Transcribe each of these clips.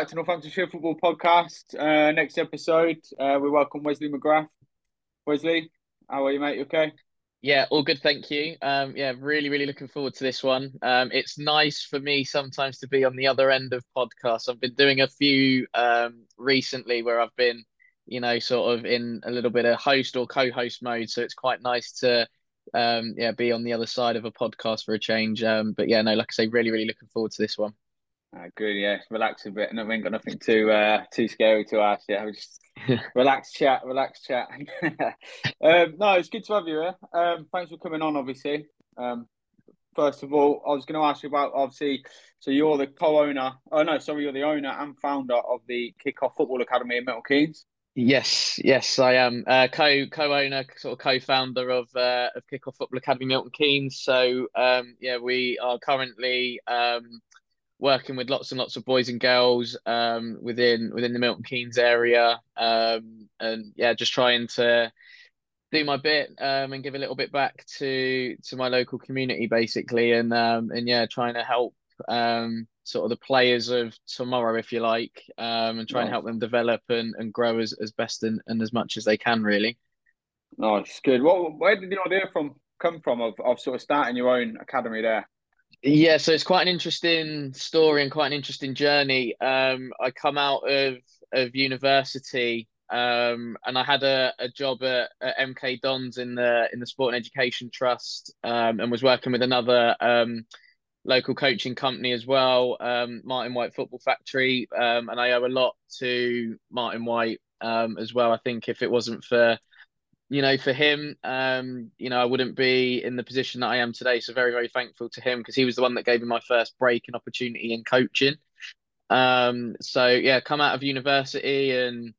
Back to Northamptonshire Football Podcast. Uh, next episode, uh, we welcome Wesley McGrath. Wesley, how are you, mate? You okay? Yeah, all good, thank you. Um, yeah, really, really looking forward to this one. Um, it's nice for me sometimes to be on the other end of podcasts. I've been doing a few um, recently where I've been, you know, sort of in a little bit of host or co-host mode. So it's quite nice to, um, yeah, be on the other side of a podcast for a change. Um, but yeah, no, like I say, really, really looking forward to this one. Uh, good, yeah. Relax a bit, and we ain't got nothing too uh, too scary to ask. Yeah, just relax, chat, relax, chat. um, no, it's good to have you here. Um, thanks for coming on. Obviously, um, first of all, I was going to ask you about obviously. So you're the co-owner. Oh no, sorry, you're the owner and founder of the Kickoff Football Academy in Milton Keynes. Yes, yes, I am uh, co co-owner, sort of co-founder of uh, of Kickoff Football Academy Milton Keynes. So um, yeah, we are currently um, working with lots and lots of boys and girls um, within within the Milton Keynes area, um, and yeah, just trying to do my bit um, and give a little bit back to to my local community, basically, and um, and yeah, trying to help um, sort of the players of tomorrow, if you like, um, and try nice. and help them develop and, and grow as, as best and, and as much as they can, really. Nice, good. Well, where did the idea from come from of, of sort of starting your own academy there? Yeah, so it's quite an interesting story and quite an interesting journey. Um, I come out of of university um, and I had a, a job at, at, MK Dons in the in the Sport and Education Trust um, and was working with another um, local coaching company as well, um, Martin White Football Factory, um, and I owe a lot to Martin White um, as well. I think if it wasn't for you know, for him, um, you know, I wouldn't be in the position that I am today. So very, very thankful to him because he was the one that gave me my first break and opportunity in coaching. Um, so yeah, come out of university and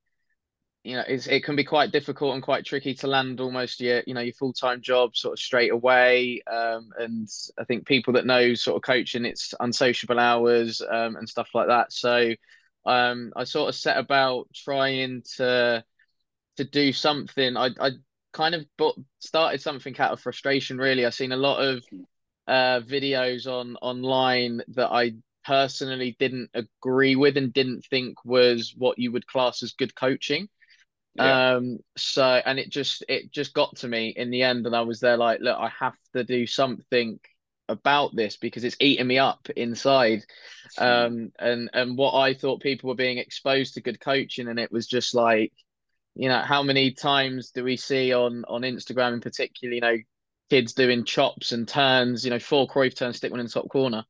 you know, it can be quite difficult and quite tricky to land almost your, you know, your full time job sort of straight away. Um, and I think people that know sort of coaching, it's unsociable hours um, and stuff like that. So um, I sort of set about trying to to do something. I I kind of but started something out of frustration. Really, I've seen a lot of uh, videos on online that I personally didn't agree with and didn't think was what you would class as good coaching. Yeah. Um so and it just it just got to me in the end and I was there like look I have to do something about this because it's eating me up inside um and and what I thought people were being exposed to good coaching and it was just like you know, how many times do we see on on Instagram in particular, you know, kids doing chops and turns, you know, four Cruyff turns, stick one in the top corner.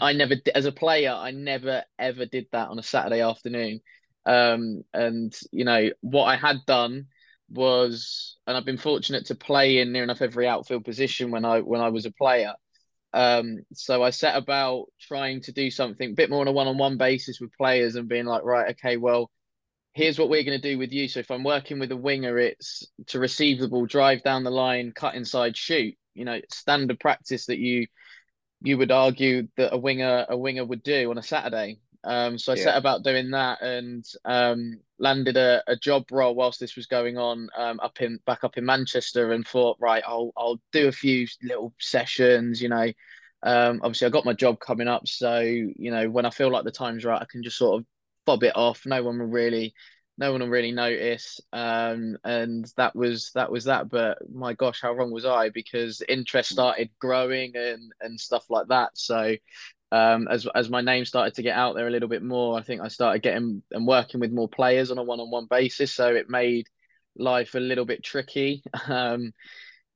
I never, as a player, I never ever did that on a Saturday afternoon. Um, and you know what I had done was, and I've been fortunate to play in near enough every outfield position when I when I was a player. Um, so I set about trying to do something a bit more on a one-on-one basis with players and being like, right, okay, well, here's what we're going to do with you. So if I'm working with a winger, it's to receive the ball, drive down the line, cut inside, shoot. You know, standard practice that you you would argue that a winger a winger would do on a Saturday. Um, so I yeah. set about doing that and um, landed a, a job role whilst this was going on um, up in back up in Manchester and thought right I'll I'll do a few little sessions you know um, obviously I got my job coming up so you know when I feel like the time's right I can just sort of fob it off. No one will really, no one will really notice. Um, and that was that was that. But my gosh, how wrong was I? Because interest started growing and and stuff like that. So um, as as my name started to get out there a little bit more, I think I started getting and working with more players on a one on one basis. So it made life a little bit tricky. Um,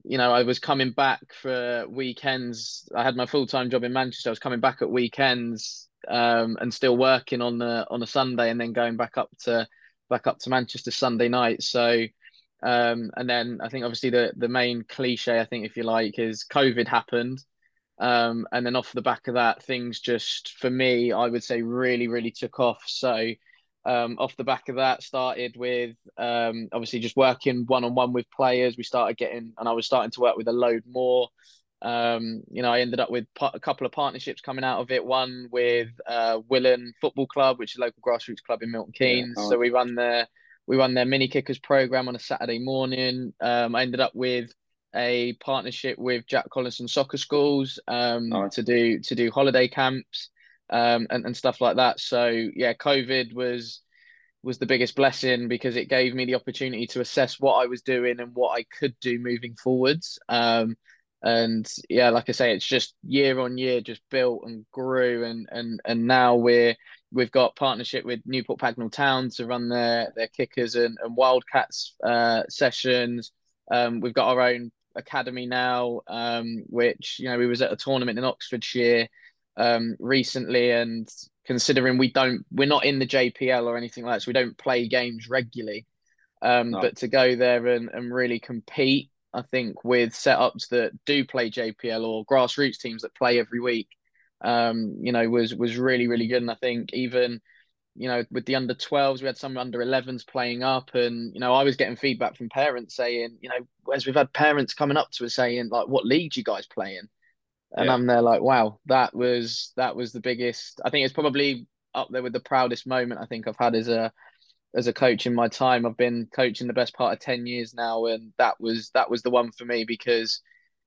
you know, I was coming back for weekends. I had my full time job in Manchester. I was coming back at weekends um, and still working on the on a Sunday and then going back up to back up to Manchester Sunday night. So um, and then I think obviously the the main cliche I think if you like is COVID happened. Um, and then off the back of that, things just for me, I would say really, really took off. So um, off the back of that, started with um, obviously just working one on one with players. We started getting, and I was starting to work with a load more. Um, you know, I ended up with a couple of partnerships coming out of it. One with uh, Willen Football Club, which is a local grassroots club in Milton Keynes. Yeah, so we run their we run their mini kickers program on a Saturday morning. Um, I ended up with a partnership with Jack Collinson Soccer Schools um, to do to do holiday camps. um, and and stuff like that. So yeah, COVID was was the biggest blessing because it gave me the opportunity to assess what I was doing and what I could do moving forwards. Um, and yeah, like I say, it's just year on year just built and grew, and and and now we're we've got partnership with Newport Pagnell Town to run their their kickers and, and Wildcats uh, sessions. Um, we've got our own academy now, um, which you know we was at a tournament in Oxfordshire um, recently, and considering we don't we're not in the JPL or anything like that, so we don't play games regularly. Um, no. But to go there and, and really compete, I think with setups that do play JPL or grassroots teams that play every week, um, you know, was was really really good. And I think even you know with the under 12s, we had some under 11s playing up, and you know I was getting feedback from parents saying, you know, as we've had parents coming up to us saying like, what league you guys playing? And yeah. I'm there like, wow, that was that was the biggest. I think it's probably up there with the proudest moment I think I've had as a as a coach in my time. I've been coaching the best part of 10 years now and that was that was the one for me because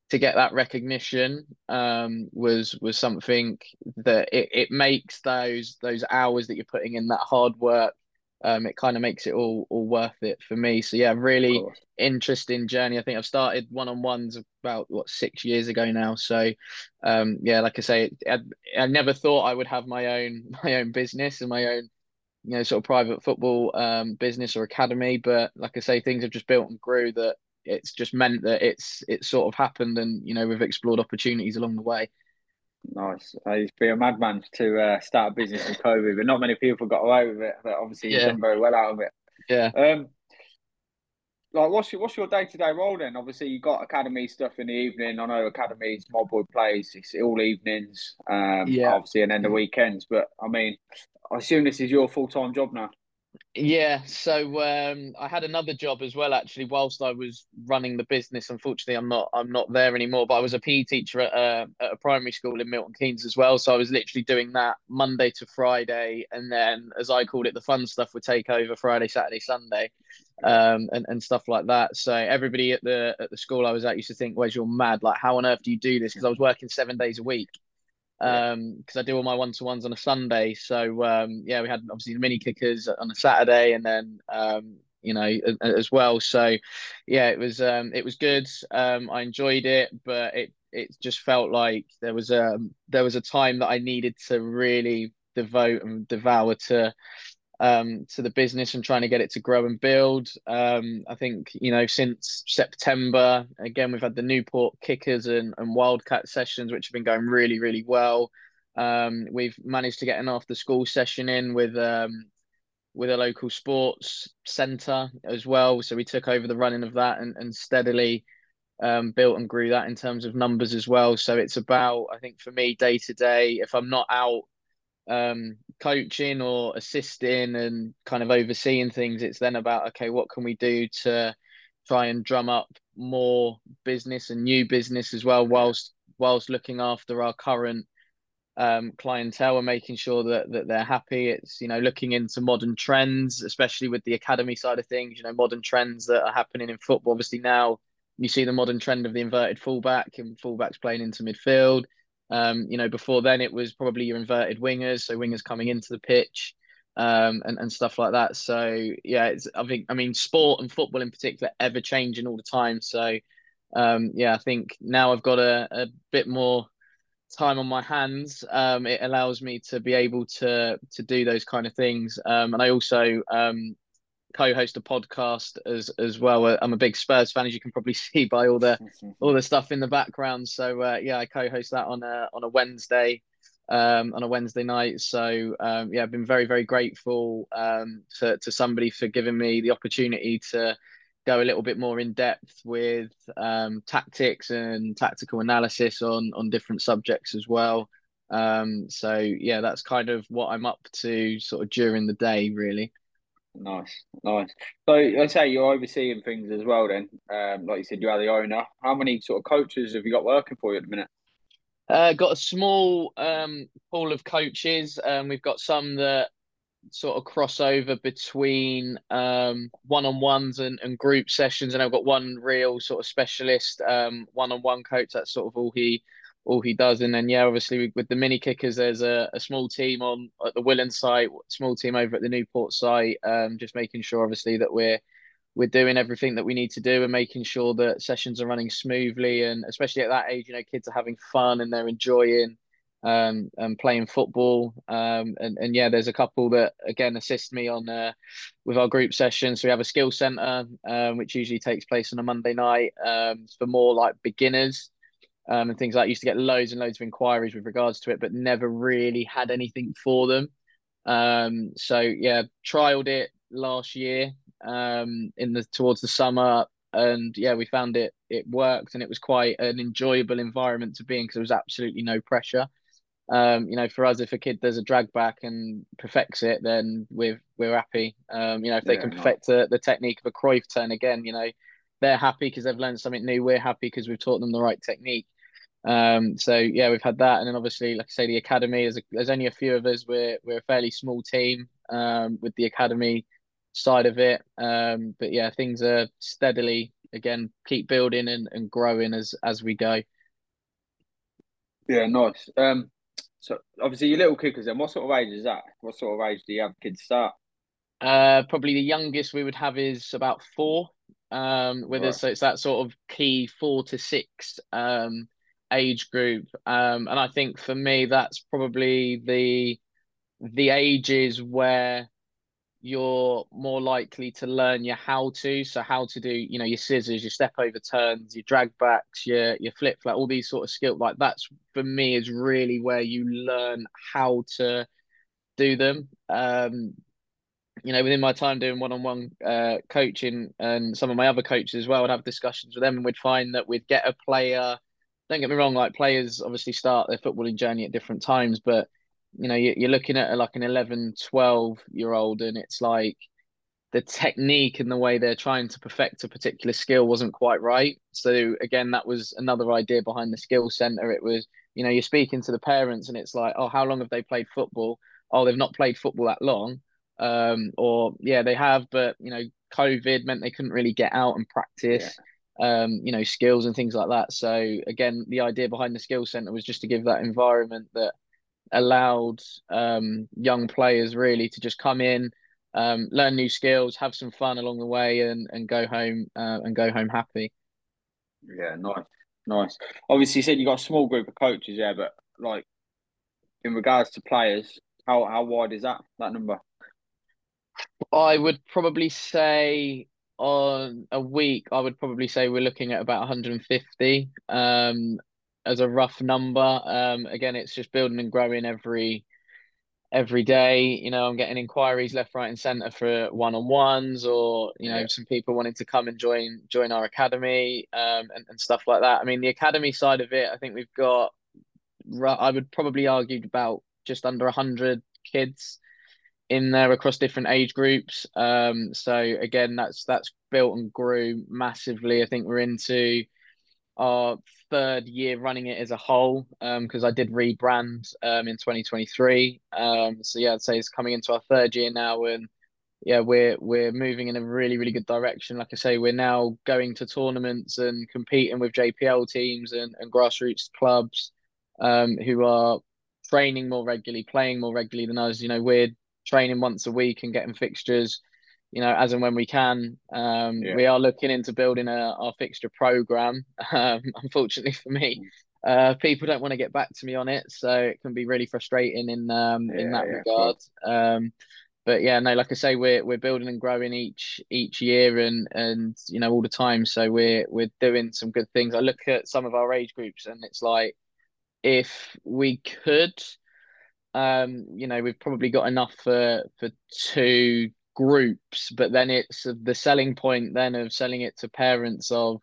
to get that recognition um, was was something that it, it makes those those hours that you're putting in that hard work um, it kind of makes it all all worth it for me. So yeah, really interesting journey. I think I've started one on ones about what six years ago now. So um, yeah, like I say, I, I never thought I would have my own my own business and my own you know sort of private football um, business or academy. But like I say, things have just built and grew that it's just meant that it's it's sort of happened and you know we've explored opportunities along the way. Nice. Uh, he's been a madman to uh, start a business in COVID, but not many people got away with it. But obviously, he's yeah. done very well out of it. Yeah. Um, like, what's your what's your day to day role then? Obviously, you got academy stuff in the evening. I know academies, my boy plays. It's all evenings. Um, yeah. Obviously, and then the weekends. But I mean, I assume this is your full time job now. Yeah, so um, I had another job as well. Actually, whilst I was running the business, unfortunately, I'm not I'm not there anymore. But I was a PE teacher at a, at a primary school in Milton Keynes as well. So I was literally doing that Monday to Friday, and then, as I called it, the fun stuff would take over Friday, Saturday, Sunday, um, and and stuff like that. So everybody at the at the school I was at used to think, "Where's your mad? Like, how on earth do you do this?" Because I was working seven days a week um because I do all my one to ones on a Sunday. So um yeah, we had obviously the mini kickers on a Saturday and then um you know as well. So yeah, it was um it was good. Um I enjoyed it, but it it just felt like there was a there was a time that I needed to really devote and devour to um, to the business and trying to get it to grow and build. Um, I think you know since September, again we've had the Newport Kickers and, and Wildcat sessions, which have been going really really well. Um, we've managed to get an after school session in with um, with a local sports centre as well. So we took over the running of that and, and steadily um, built and grew that in terms of numbers as well. So it's about, I think for me, day to day, if I'm not out um, coaching or assisting and kind of overseeing things, it's then about okay, what can we do to try and drum up more business and new business as well, whilst whilst looking after our current um, clientele and making sure that that they're happy. It's you know looking into modern trends, especially with the academy side of things. You know modern trends that are happening in football. Obviously now you see the modern trend of the inverted fullback and fullbacks playing into midfield. Um, you know, before then it was probably your inverted wingers, so wingers coming into the pitch, um, and and stuff like that. So yeah, it's I think I mean sport and football in particular ever changing all the time. So um, yeah, I think now I've got a, a bit more time on my hands. Um, it allows me to be able to to do those kind of things. Um, and I also um, co-host a podcast as as well. Uh, I'm a big Spurs fan, as you can probably see by all the all the stuff in the background. So uh, yeah, I co-host that on a on a Wednesday, um, on a Wednesday night. So um, yeah, I've been very very grateful um, to to somebody for giving me the opportunity to go a little bit more in depth with um, tactics and tactical analysis on on different subjects as well. Um, so yeah, that's kind of what I'm up to sort of during the day, really. Nice, nice. So I say you're overseeing things as well. Then, um, like you said, you are the owner. How many sort of coaches have you got working for you at the minute? Uh, got a small um, pool of coaches. Um, we've got some that sort of cross over between um, one-on-ones and, and group sessions, and I've got one real sort of specialist um, one-on-one coach. That's sort of all he all he does. And then yeah, obviously with the mini kickers, there's a, a small team on at the Willen site, small team over at the Newport site, um, just making sure obviously that we're we're doing everything that we need to do and making sure that sessions are running smoothly and especially at that age, you know, kids are having fun and they're enjoying um, and playing football. Um, and, and yeah, there's a couple that again assist me on uh, with our group sessions. So we have a skill center, um, which usually takes place on a Monday night um, for more like beginners um, and things like. That. used to get loads and loads of inquiries with regards to it, but never really had anything for them. Um, so yeah, trialed it last year um, in the towards the summer, and yeah, we found it it worked, and it was quite an enjoyable environment to be in because there was absolutely no pressure um, you know, for us, if a kid does a drag back and perfects it, then we're we're happy. Um, you know, if they yeah, can perfect the, the technique of a Cruyff turn again, you know, they're happy because they've learned something new. We're happy because we've taught them the right technique. Um, so yeah, we've had that, and then obviously, like I say, the academy. There's a, there's only a few of us. We're we're a fairly small team um, with the academy side of it. Um, but yeah, things are steadily again keep building and, and growing as as we go. Yeah, nice. Um, so obviously your little kickers then, what sort of age is that? What sort of age do you have kids start? Uh, probably the youngest we would have is about four. Um, with right. us, so it's that sort of key four to six um age group. Um, and I think for me that's probably the the ages where you're more likely to learn your how to. So how to do, you know, your scissors, your step over turns, your drag backs, your your flip flap, all these sort of skills. Like that's for me is really where you learn how to do them. Um, you know, within my time doing one-on-one uh, coaching and some of my other coaches as well, I'd have discussions with them and we'd find that we'd get a player. Don't get me wrong, like players obviously start their footballing journey at different times, but you know you're looking at like an 11 12 year old and it's like the technique and the way they're trying to perfect a particular skill wasn't quite right. So again that was another idea behind the skill center. It was you know you're speaking to the parents and it's like oh how long have they played football? Oh they've not played football that long um or yeah they have but you know covid meant they couldn't really get out and practice yeah. um you know skills and things like that so again the idea behind the skill center was just to give that environment that allowed um, young players really to just come in, um, learn new skills, have some fun along the way, and and go home uh, and go home happy. Yeah, nice, nice. Obviously, you said you got a small group of coaches, yeah, but like in regards to players, how how wide is that that number? I would probably say on a week, I would probably say we're looking at about 150. Um, as a rough number. Um, again, it's just building and growing every every day. You know, I'm getting inquiries left, right, and centre for one on ones, or you know, yeah. some people wanting to come and join join our academy um, and and stuff like that. I mean, the academy side of it, I think we've got. I would probably argue about just under hundred kids in there across different age groups. Um, so again, that's that's built and grew massively. I think we're into our third year running it as a whole because um, I did rebrand um, in 2023. Um, so yeah, I'd say it's coming into our third year now, and yeah, we're we're moving in a really really good direction. Like I say, we're now going to tournaments and competing with JPL teams and, and grassroots clubs um, who are training more regularly, playing more regularly than us. You know, we're training once a week and getting fixtures you know, as and when we can. Um, yeah. We are looking into building a, our fixture program. Um, unfortunately for me, uh, people don't want to get back to me on it, so it can be really frustrating in um, yeah, in that yeah, regard. Um, but yeah, no, like I say, we're we're building and growing each each year and and you know all the time. So we're we're doing some good things. I look at some of our age groups, and it's like if we could um you know we've probably got enough for for two groups, but then it's the selling point then of selling it to parents of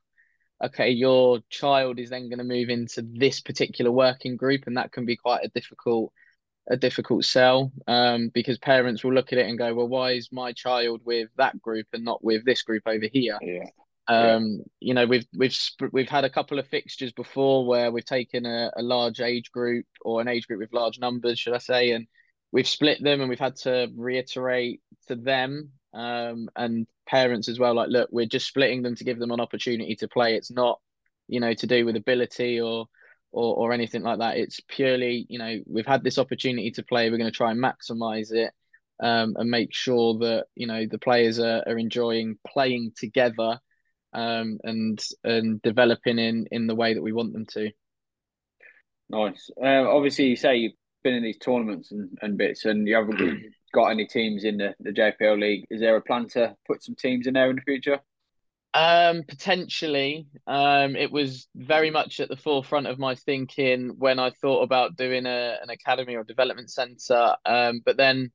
okay, your child is then going to move into this particular working group, and that can be quite a difficult a difficult sell um, because parents will look at it and go, well, why is my child with that group and not with this group over here? Yeah. Um, you know, we've we've we've had a couple of fixtures before where we've taken a, a large age group or an age group with large numbers, should I say, and we've split them and we've had to reiterate to them um, and parents as well like look we're just splitting them to give them an opportunity to play it's not you know to do with ability or or, or anything like that. It's purely, you know, we've had this opportunity to play. We're going to try and maximize it um, and make sure that you know the players are, are enjoying playing together um, and and developing in in the way that we want them to. Nice. Uh, obviously, you say you've been in these tournaments and, and bits, and you haven't got any teams in the, the JPL league. Is there a plan to put some teams in there in the future? Um, potentially. Um, it was very much at the forefront of my thinking when I thought about doing a, an academy or development center. Um, but then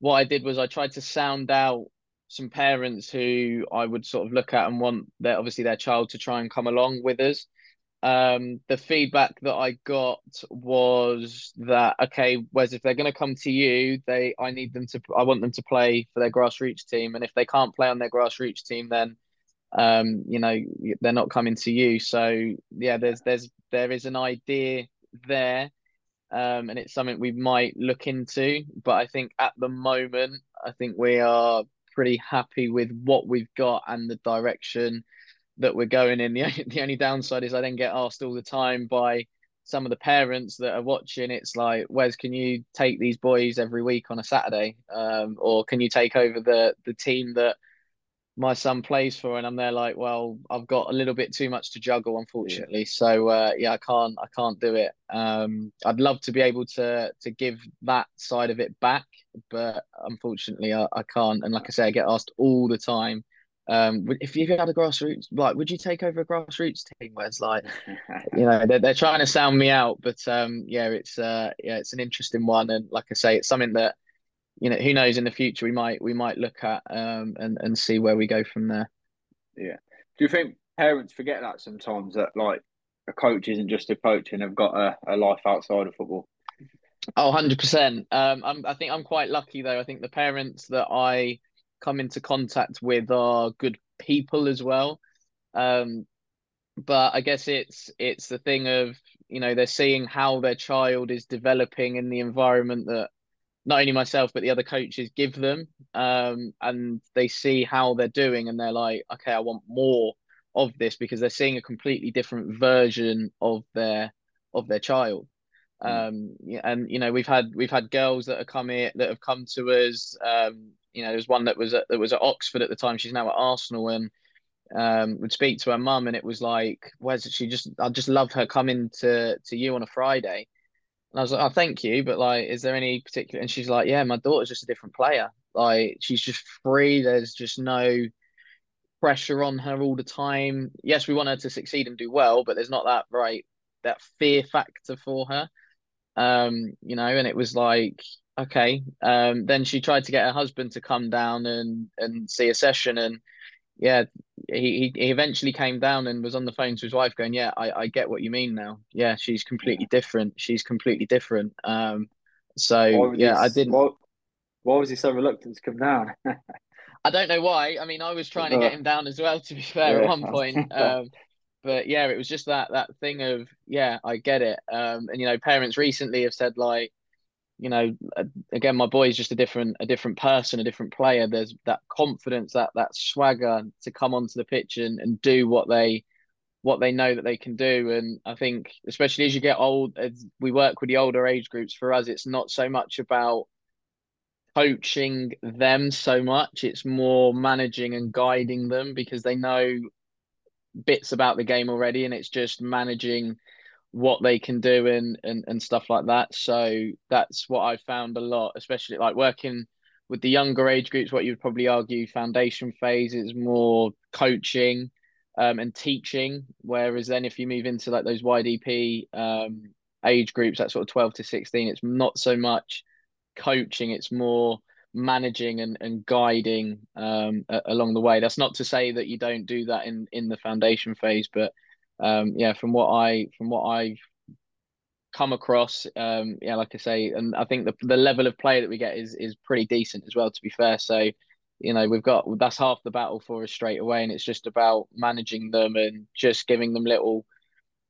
what I did was I tried to sound out some parents who I would sort of look at and want their obviously their child to try and come along with us. Um, the feedback that I got was that okay, whereas if they're going to come to you, they I need them to I want them to play for their grassroots team, and if they can't play on their grassroots team, then um, you know they're not coming to you. So yeah, there's there's there is an idea there um, and it's something we might look into. But I think at the moment, I think we are pretty happy with what we've got and the direction that we're going in. The, the only downside is I then get asked all the time by some of the parents that are watching. It's like, Wes, can you take these boys every week on a Saturday, um, or can you take over the the team that my son plays for and I'm there like well I've got a little bit too much to juggle unfortunately. Yeah. so uh, yeah I can't I can't do it. Um, I'd love to be able to to give that side of it back but unfortunately I, I can't. And like I say I get asked all the time um, if you had a grassroots like would you take over a grassroots team? Where it's like you know they're, they're trying to sound me out but um, yeah it's uh, yeah it's an interesting one. And like I say it's something that you know, who knows in the future we might we might look at um, and and see where we go from there. Yeah. Do you think parents forget that sometimes that like a coach isn't just a coach and have got a, a life outside of football? Oh, 100%. Um, I'm, I think I'm quite lucky though. I think the parents that I come into contact with are good people as well. Um, but I guess it's it's the thing of you know they're seeing how their child is developing in the environment that not only myself but the other coaches give them um, and they see how they're doing and they're like okay i want more of this because they're seeing a completely different version of their of their child. Mm. um, and you know we've had we've had girls that have come here that have come to us um, you know there's one that was at, that was at oxford at the time she's now at arsenal and um, would speak to her mum and it was like where's she just i just love her coming to to you on a friday and I was like, oh, thank you. But like, is there any particular? And she's like, yeah, my daughter's just a different player. Like, she's just free. There's just no pressure on her all the time. Yes, we want her to succeed and do well, but there's not that right that fear factor for her. Um, you know, and it was like, okay. Um, then she tried to get her husband to come down and and see a session, and yeah, he, he eventually came down and was on the phone to his wife going, yeah, I, I get what you mean now. Yeah, she's completely different. She's completely different. Um, so yeah, he, I didn't. Why, why was he so reluctant to come down? I don't know why. I mean, I was trying to get him down as well. To be fair, yeah. at one point, um, but yeah, it was just that that thing of yeah, I get it. Um, and you know, parents recently have said like, you know, uh, again, my boy is just a different, a different person, a different player. There's that confidence, that that swagger to come onto the pitch and, and do what they, what they know that they can do. And I think, especially as you get old, as we work with the older age groups. For us, it's not so much about coaching them so much. It's more managing and guiding them because they know bits about the game already, and it's just managing what they can do and, and and stuff like that. So that's what I found a lot, especially like working with the younger age groups. What you'd probably argue foundation phase is more coaching um, and teaching, whereas then if you move into like those YDP um, age groups, that sort of twelve to sixteen, it's not so much coaching; it's more managing and, and guiding um, along the way. That's not to say that you don't do that in in the foundation phase, but um, yeah, from what I from what I've come across, um, yeah, like I say, and I think the the level of play that we get is is pretty decent as well. To be fair, so you know we've got that's half the battle for us straight away, and it's just about managing them and just giving them little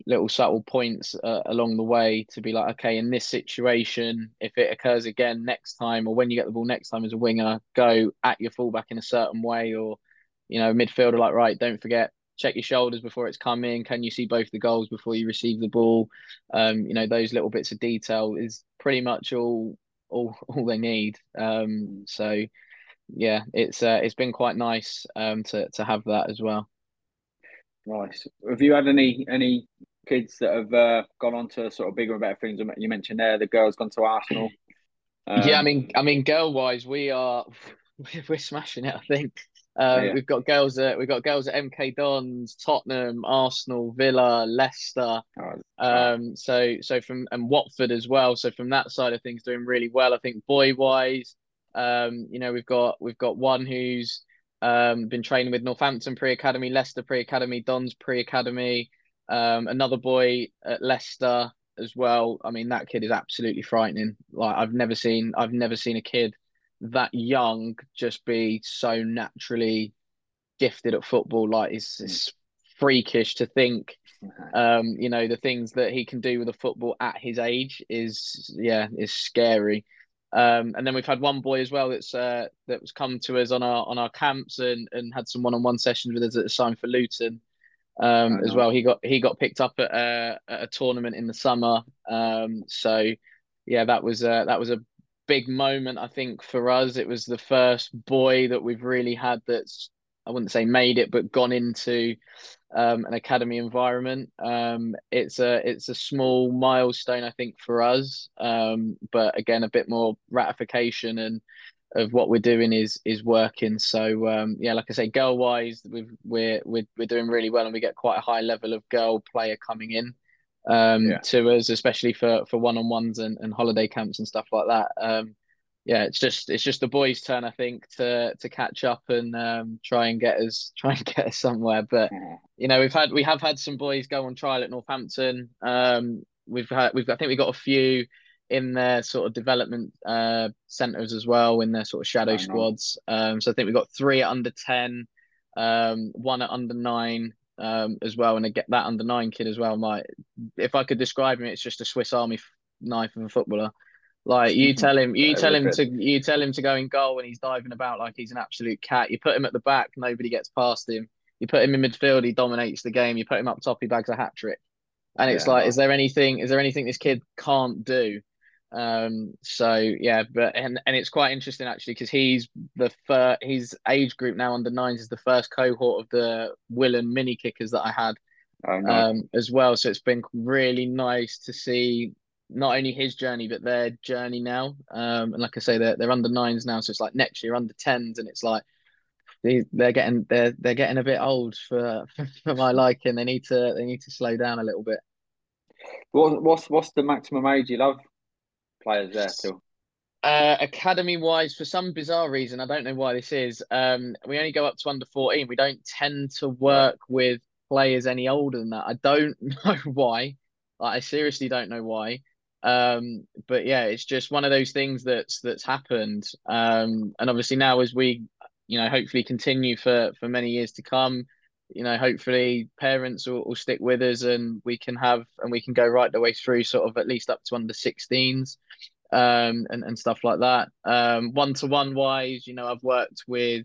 little subtle points uh, along the way to be like, okay, in this situation, if it occurs again next time, or when you get the ball next time as a winger, go at your fullback in a certain way, or you know, midfielder like, right, don't forget check your shoulders before it's coming. Can you see both the goals before you receive the ball? Um, you know, those little bits of detail is pretty much all all all they need. Um, so yeah, it's uh, it's been quite nice um to to have that as well. Nice. Have you had any any kids that have uh, gone on to sort of bigger and better things? You mentioned there the girls gone to Arsenal. Um, yeah, I mean, I mean, girl wise, we are we're smashing it. I think um, yeah. we've got girls at we've got girls at MK Dons, Tottenham, Arsenal, Villa, Leicester. Oh, um, so so from and Watford as well. So from that side of things, doing really well. I think boy wise, um, you know, we've got we've got one who's um, been training with Northampton pre academy, Leicester pre academy, Dons pre academy. Um, another boy at Leicester as well. I mean, that kid is absolutely frightening. Like I've never seen, I've never seen a kid that young just be so naturally gifted at football. Like it's, it's freakish to think. Um, you know, the things that he can do with a football at his age is yeah, is scary. Um, and then we've had one boy as well that's uh, that's come to us on our on our camps and, and had some one on one sessions with us at a sign for Luton um, as well. He got he got picked up at a, at a tournament in the summer. Um, so yeah, that was uh, that was a big moment I think for us. It was the first boy that we've really had that's I wouldn't say made it, but gone into um, an academy environment. Um, it's a it's a small milestone I think for us, um, but again a bit more ratification and of what we're doing is is working. So um, yeah, like I say, girl wise, we've, we're we're we're doing really well, and we get quite a high level of girl player coming in um, yeah. to us, especially for for one on ones and, and holiday camps and stuff like that. Um, yeah, it's just it's just the boys' turn, I think, to to catch up and um, try and get us try and get us somewhere. But you know, we've had we have had some boys go on trial at Northampton. Um, we've had we've I think we got a few in their sort of development uh, centers as well, in their sort of shadow squads. Um, so I think we've got three at under 10, um, one at under nine um, as well. And I get that under nine kid as well. My, if I could describe him, it's just a Swiss Army knife of a footballer. Like you tell him, you tell him to, you tell him to go in goal, and he's diving about like he's an absolute cat. You put him at the back, nobody gets past him. You put him in midfield, he dominates the game. You put him up top, he bags a hat trick. And it's yeah, like, is there anything? Is there anything this kid can't do? Um, so yeah, but and and it's quite interesting actually because he's the first his age group now under nines is the first cohort of the Willen mini kickers that I had oh, nice. um, as well. So it's been really nice to see not only his journey but their journey now. Um, and like I say, they're they're under nines now, so it's like next year under tens, and it's like they, they're getting they're they're getting a bit old for, for for my liking. They need to they need to slow down a little bit. What what's what's the maximum age you love players there too? Uh, academy wise, for some bizarre reason, I don't know why this is. Um, we only go up to under 14. We don't tend to work with players any older than that. I don't know why. Like, I seriously don't know why. Um, but yeah, it's just one of those things that's that's happened. Um, and obviously now as we, you know, hopefully continue for for many years to come, you know, hopefully parents will, will stick with us and we can have and we can go right the way through sort of at least up to under 16s um, and, and stuff like that. Um, one-to-one wise, you know, I've worked with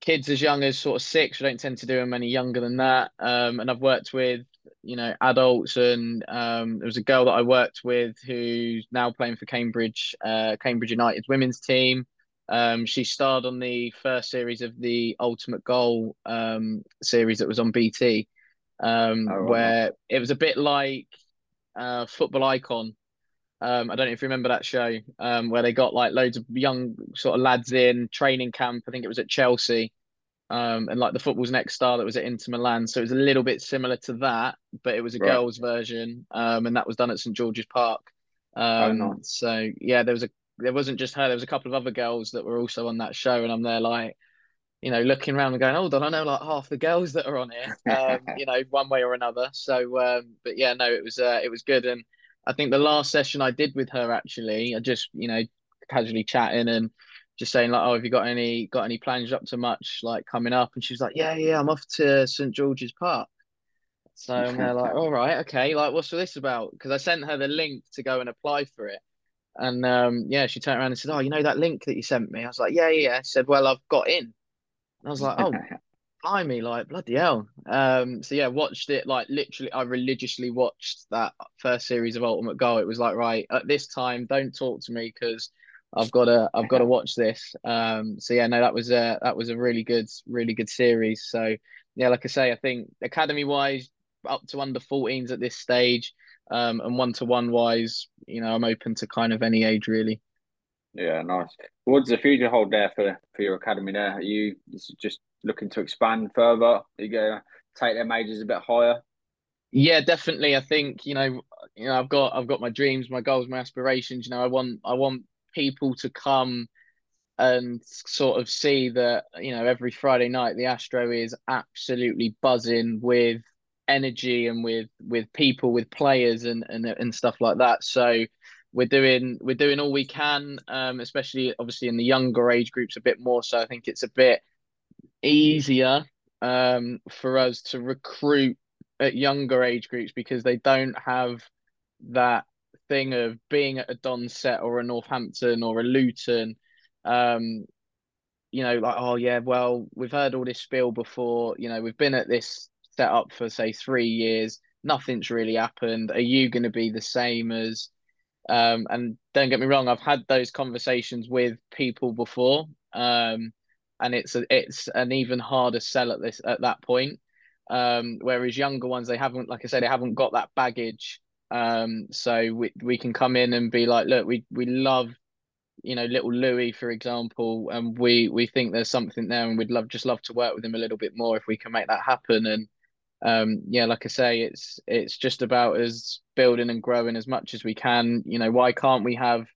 kids as young as sort of six. We don't tend to do them any younger than that. Um, and I've worked with, you know, adults and um, there was a girl that I worked with who's now playing for Cambridge, uh, Cambridge United's women's team. Um, she starred on the first series of the Ultimate Goal um, series that was on BT, um, oh, where it was a bit like uh, Football Icon. Um, I don't know if you remember that show um, where they got like loads of young sort of lads in training camp. I think it was at Chelsea. Um, and like the football's next star that was at Inter Milan. So it was a little bit similar to that, but it was a right. girls' version. and that was done at St George's Park. Oh, nice. So yeah, there was a there wasn't just her. There was a couple of other girls that were also on that show, and I'm there like, you know, looking around and going, hold on, I know like half the girls that are on here, um, you know, one way or another. So, um, but yeah, no, it was uh, it was good, and I think the last session I did with her actually, I just you know casually chatting and just saying like, oh, have you got any got any plans up to much like coming up? And she was like, yeah, yeah, I'm off to St George's Park. So I'm there like, all right, okay, like what's this about? Because I sent her the link to go and apply for it. And um, yeah, she turned around and said, "Oh, you know that link that you sent me?" I was like, "Yeah, yeah." She said, "Well, I've got in." And I was like, "Oh, blimey, like bloody hell. Um, so yeah, watched it like literally. I religiously watched that first series of Ultimate Goal. It was like right at this time, don't talk to me because I've got to I've got to watch this. Um, so yeah, no, that was a that was a really good really good series. So yeah, like I say, I think academy wise, up to under 14s at this stage, um, and one to one wise, you know, I'm open to kind of any age really. Yeah, nice. What's the future hold there for for your academy? There, are you just looking to expand further? Are you going to take their majors a bit higher? Yeah, definitely. I think you know, you know, I've got I've got my dreams, my goals, my aspirations. You know, I want I want people to come and sort of see that you know every Friday night the Astro is absolutely buzzing with energy and with with people, with players and and and stuff like that. So we're doing we're doing all we can, um, especially obviously in the younger age groups a bit more. So I think it's a bit easier um, for us to recruit at younger age groups because they don't have that thing of being at a Donset or a Northampton or a Luton. Um, you know, like, oh yeah, well, we've heard all this spiel before. You know, we've been at this setup for say three years. Nothing's really happened. Are you going to be the same as? Um, and don't get me wrong, I've had those conversations with people before. Um, and it's a, it's an even harder sell at this at that point. Um, whereas younger ones, they haven't, like I said, they haven't got that baggage. Um, so we we can come in and be like, look, we we love, you know, little Louis, for example, and we we think there's something there, and we'd love just love to work with him a little bit more if we can make that happen. And um, yeah, like I say, it's it's just about us building and growing as much as we can. You know, why can't we have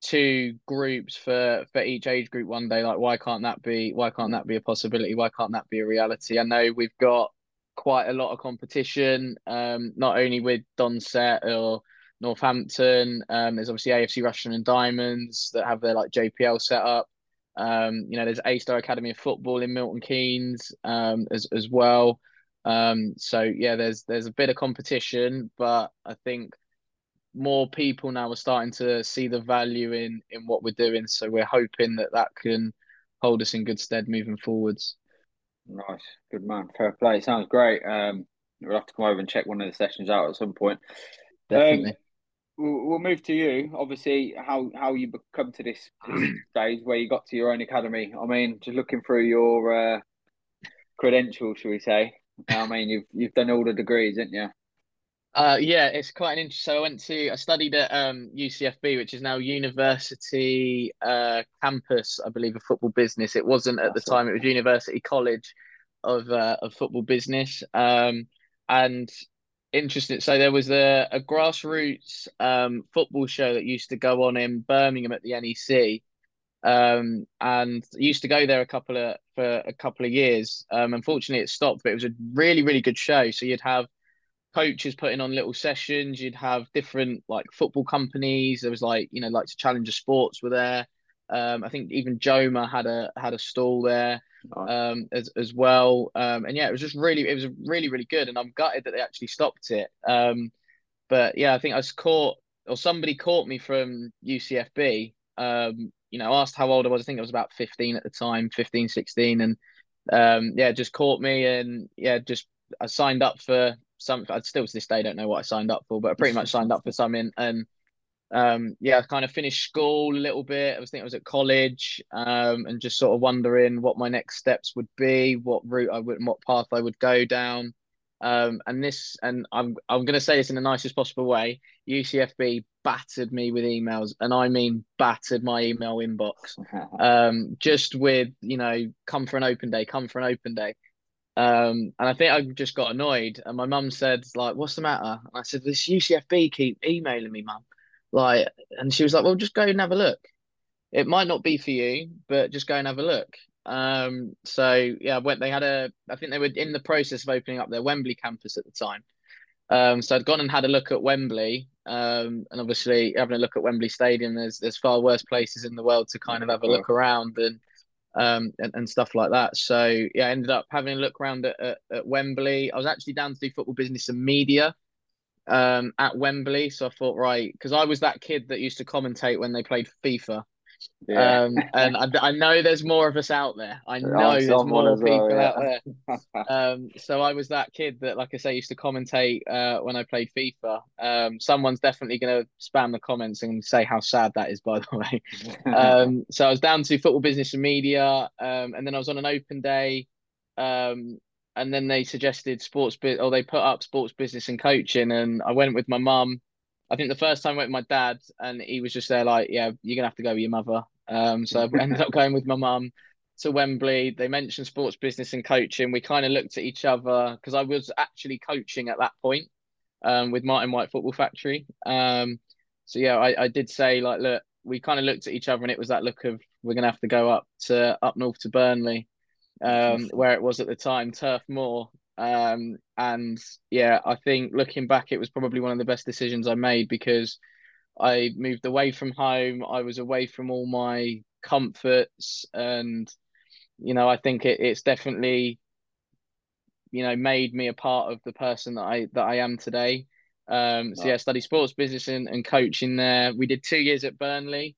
two groups for for each age group one day? Like why can't that be why can't that be a possibility? Why can't that be a reality? I know we've got quite a lot of competition um not only with donset or northampton um there's obviously afc rushden and diamonds that have their like jpl set up. Um you know there's a star academy of football in milton keynes um as, as well um so yeah there's there's a bit of competition but i think more people now are starting to see the value in in what we're doing. So we're hoping that that can hold us in good stead moving forwards. Nice, good man. Fair play. Sounds great. Um, we'll have to come over and check one of the sessions out at some point. Definitely. Um, we'll, we'll move to you. Obviously, how how you come to this, this stage where you got to your own academy. I mean, just looking through your uh, credentials, shall we say? I mean, you've you've done all the degrees, haven't you? Uh, yeah, it's quite an interesting. So I went to, I studied at um, UCFB, which is now University uh, Campus, I believe, of Football Business. It wasn't at That's the time; it was University College of uh, of Football Business. Um, and interesting. So there was a, a grassroots um, football show that used to go on in Birmingham at the NEC. Um, and used to go there a couple of for a couple of years. Um, unfortunately, it stopped, but it was a really, really good show. So you'd have coaches putting on little sessions. You'd have different like football companies. There was like you know like Challenger Sports were there. Um, I think even Joma had a had a stall there um, as as well. Um, and yeah, it was just really it was really really good. And I'm gutted that they actually stopped it. Um, but yeah, I think I was caught or somebody caught me from UCFB. Um, you know, asked how old I was. I think I was about 15 at the time, 15, 16, and um, yeah, just caught me and yeah, just I signed up for some I still to this day don't know what I signed up for, but I pretty much signed up for something and um yeah, I kind of finished school a little bit. I was thinking I was at college, um, and just sort of wondering what my next steps would be, what route I would, what path I would go down. Um, and this, and I'm I'm gonna say this in the nicest possible way. UCFB battered me with emails, and I mean battered my email inbox. Um, just with you know, come for an open day, come for an open day. Um, and I think I just got annoyed. And my mum said, like, what's the matter? And I said, this UCFB keep emailing me, mum. Like, and she was like, well, just go and have a look. It might not be for you, but just go and have a look. Um, so yeah, went. They had a. I think they were in the process of opening up their Wembley campus at the time. Um, so I'd gone and had a look at Wembley, um, and obviously having a look at Wembley Stadium, there's there's far worse places in the world to kind of have a look around, and um, and, and stuff like that. So yeah, I ended up having a look around at, at, at Wembley. I was actually down to do football business and media um, at Wembley. So I thought, right, because I was that kid that used to commentate when they played FIFA. Yeah. Um, and I, I, know there's more of us out there. I know there's more people well, yeah. out there. Um, so I was that kid that, like I say, used to commentate uh, when I played FIFA. Um, someone's definitely going to spam the comments and say how sad that is, by the way. Um, so I was down to football business and media, um, and then I was on an open day. Um, and then they suggested sports bit or they put up sports business and coaching and I went with my mum. I think the first time I went with my dad and he was just there like, yeah, you're gonna have to go with your mother. Um, so I ended up going with my mum to Wembley. They mentioned sports business and coaching. We kind of looked at each other because I was actually coaching at that point um, with Martin White Football Factory. Um, so yeah, I, I did say like, look, we kind of looked at each other and it was that look of we're gonna have to go up to up north to Burnley um, where it was at the time, Turf Moor. Um, and yeah, I think looking back, it was probably one of the best decisions I made because I moved away from home. I was away from all my comforts, and you know, I think it, it's definitely you know made me a part of the person that I that I am today. Um, so yeah, study sports business and, and coaching there. We did two years at Burnley.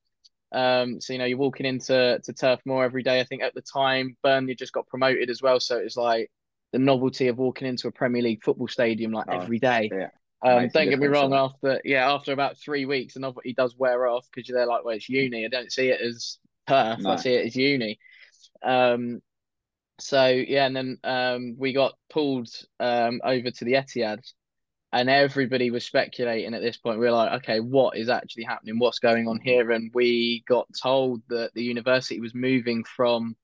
Um, so you know, you're walking into to Turf Moor every day. I think at the time Burnley just got promoted as well, so it was like the novelty of walking into a Premier League football stadium like oh, every day. Yeah. Um, don't get me wrong. After yeah, after about three weeks, the novelty does wear off because you're there like, well, it's uni. I don't see it as turf. No. I see it as uni. Um, so yeah, and then um, we got pulled um, over to the Etihad, and everybody was speculating at this point. We are like, okay, what is actually happening? What's going on here? And we got told that the university was moving from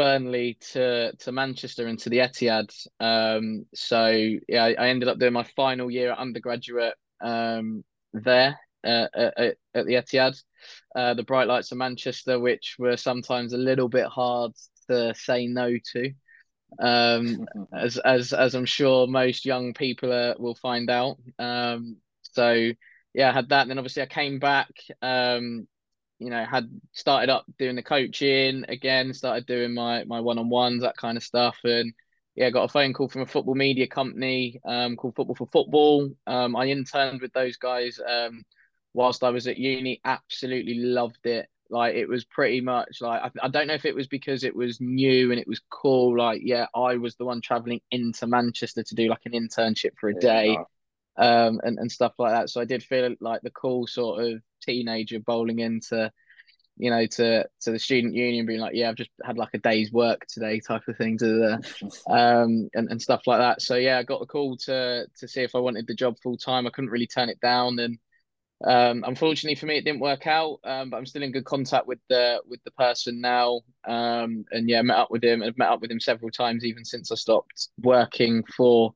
Burnley to to Manchester and to the Etihad. Um, so yeah, I, I, ended up doing my final year undergraduate um, there uh, at, at, the Etihad, uh, the bright lights of Manchester, which were sometimes a little bit hard to say no to um, as as as I'm sure most young people uh, will find out. Um, so yeah, I had that. And then obviously I came back. Um, you know, had started up doing the coaching again. Started doing my my one on ones, that kind of stuff, and yeah, got a phone call from a football media company um, called Football for Football. Um, I interned with those guys um, whilst I was at uni. Absolutely loved it. Like it was pretty much like I, I don't know if it was because it was new and it was cool. Like yeah, I was the one traveling into Manchester to do like an internship for a day, um, and and stuff like that. So I did feel like the cool sort of teenager bowling into, you know, to to the student union, being like, yeah, I've just had like a day's work today, type of thing to the, um, and and stuff like that. So yeah, I got the call to to see if I wanted the job full time. I couldn't really turn it down and um, unfortunately for me, it didn't work out, um, but I'm still in good contact with the with the person now. Um, and yeah, met up with him. I've met up with him several times, even since I stopped working for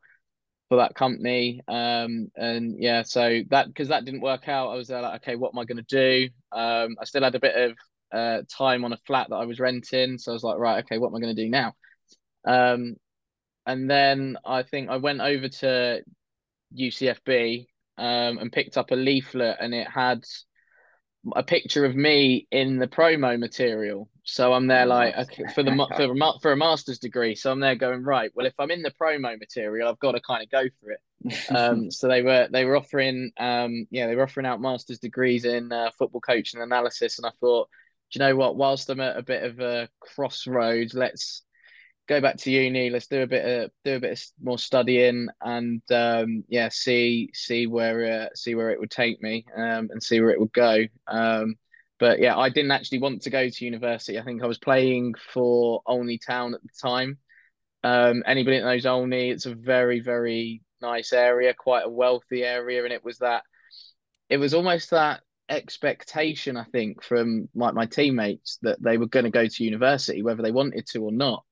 for that company. Um, and yeah, so that because that didn't work out, I was there like, okay, what am I going to do? Um, I still had a bit of uh, time on a flat that I was renting, so I was like, right, okay, what am I going to do now? Um, and then I think I went over to UCFB um, and picked up a leaflet, and it had a picture of me in the promo material. So I'm there like okay, for the for a, for a master's degree. So I'm there going right. Well, if I'm in the promo material, I've got to kind of go for it. Um, so they were they were offering um yeah they were offering out master's degrees in uh, football coaching analysis, and I thought, do you know what? Whilst I'm at a bit of a crossroads, let's go back to uni. Let's do a bit of do a bit of more studying and um, yeah, see see where uh, see where it would take me um, and see where it would go. Um, but yeah, I didn't actually want to go to university. I think I was playing for Olney Town at the time. Um, anybody that knows Olney, it's a very very nice area, quite a wealthy area, and it was that. It was almost that expectation, I think, from my, my teammates that they were going to go to university, whether they wanted to or not.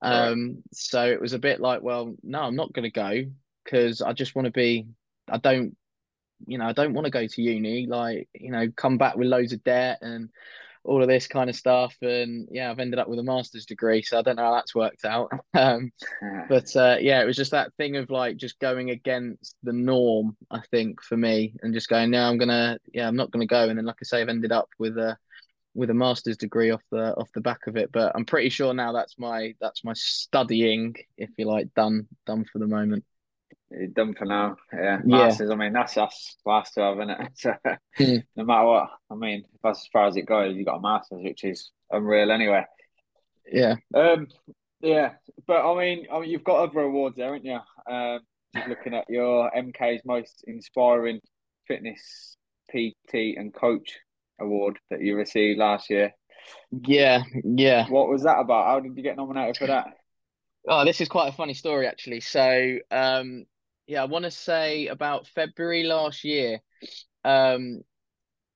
Um, so it was a bit like, well, no, I'm not going to go because I just want to be. I don't, you know, I don't want to go to uni. Like, you know, come back with loads of debt and all of this kind of stuff. And yeah, I've ended up with a master's degree, so I don't know how that's worked out. Um, but uh, yeah, it was just that thing of like just going against the norm. I think for me, and just going, no, I'm gonna, yeah, I'm not gonna go. And then, like I say, I've ended up with a with a master's degree off the off the back of it. But I'm pretty sure now that's my that's my studying, if you like, done done for the moment. You're done for now. Yeah, Masters. Yeah. I mean, that's us last to have, isn't it? So, mm. no matter what, I mean, that's as far as it goes. You got a Masters, which is unreal anyway. Yeah. Um. Yeah, but I mean, I mean, you've got other awards there, haven't you? Um, looking at your MK's most inspiring fitness PT and coach award that you received last year. Yeah, yeah. What was that about? How did you get nominated for that? Oh, this is quite a funny story actually. So, um, yeah, I want to say about February last year, um,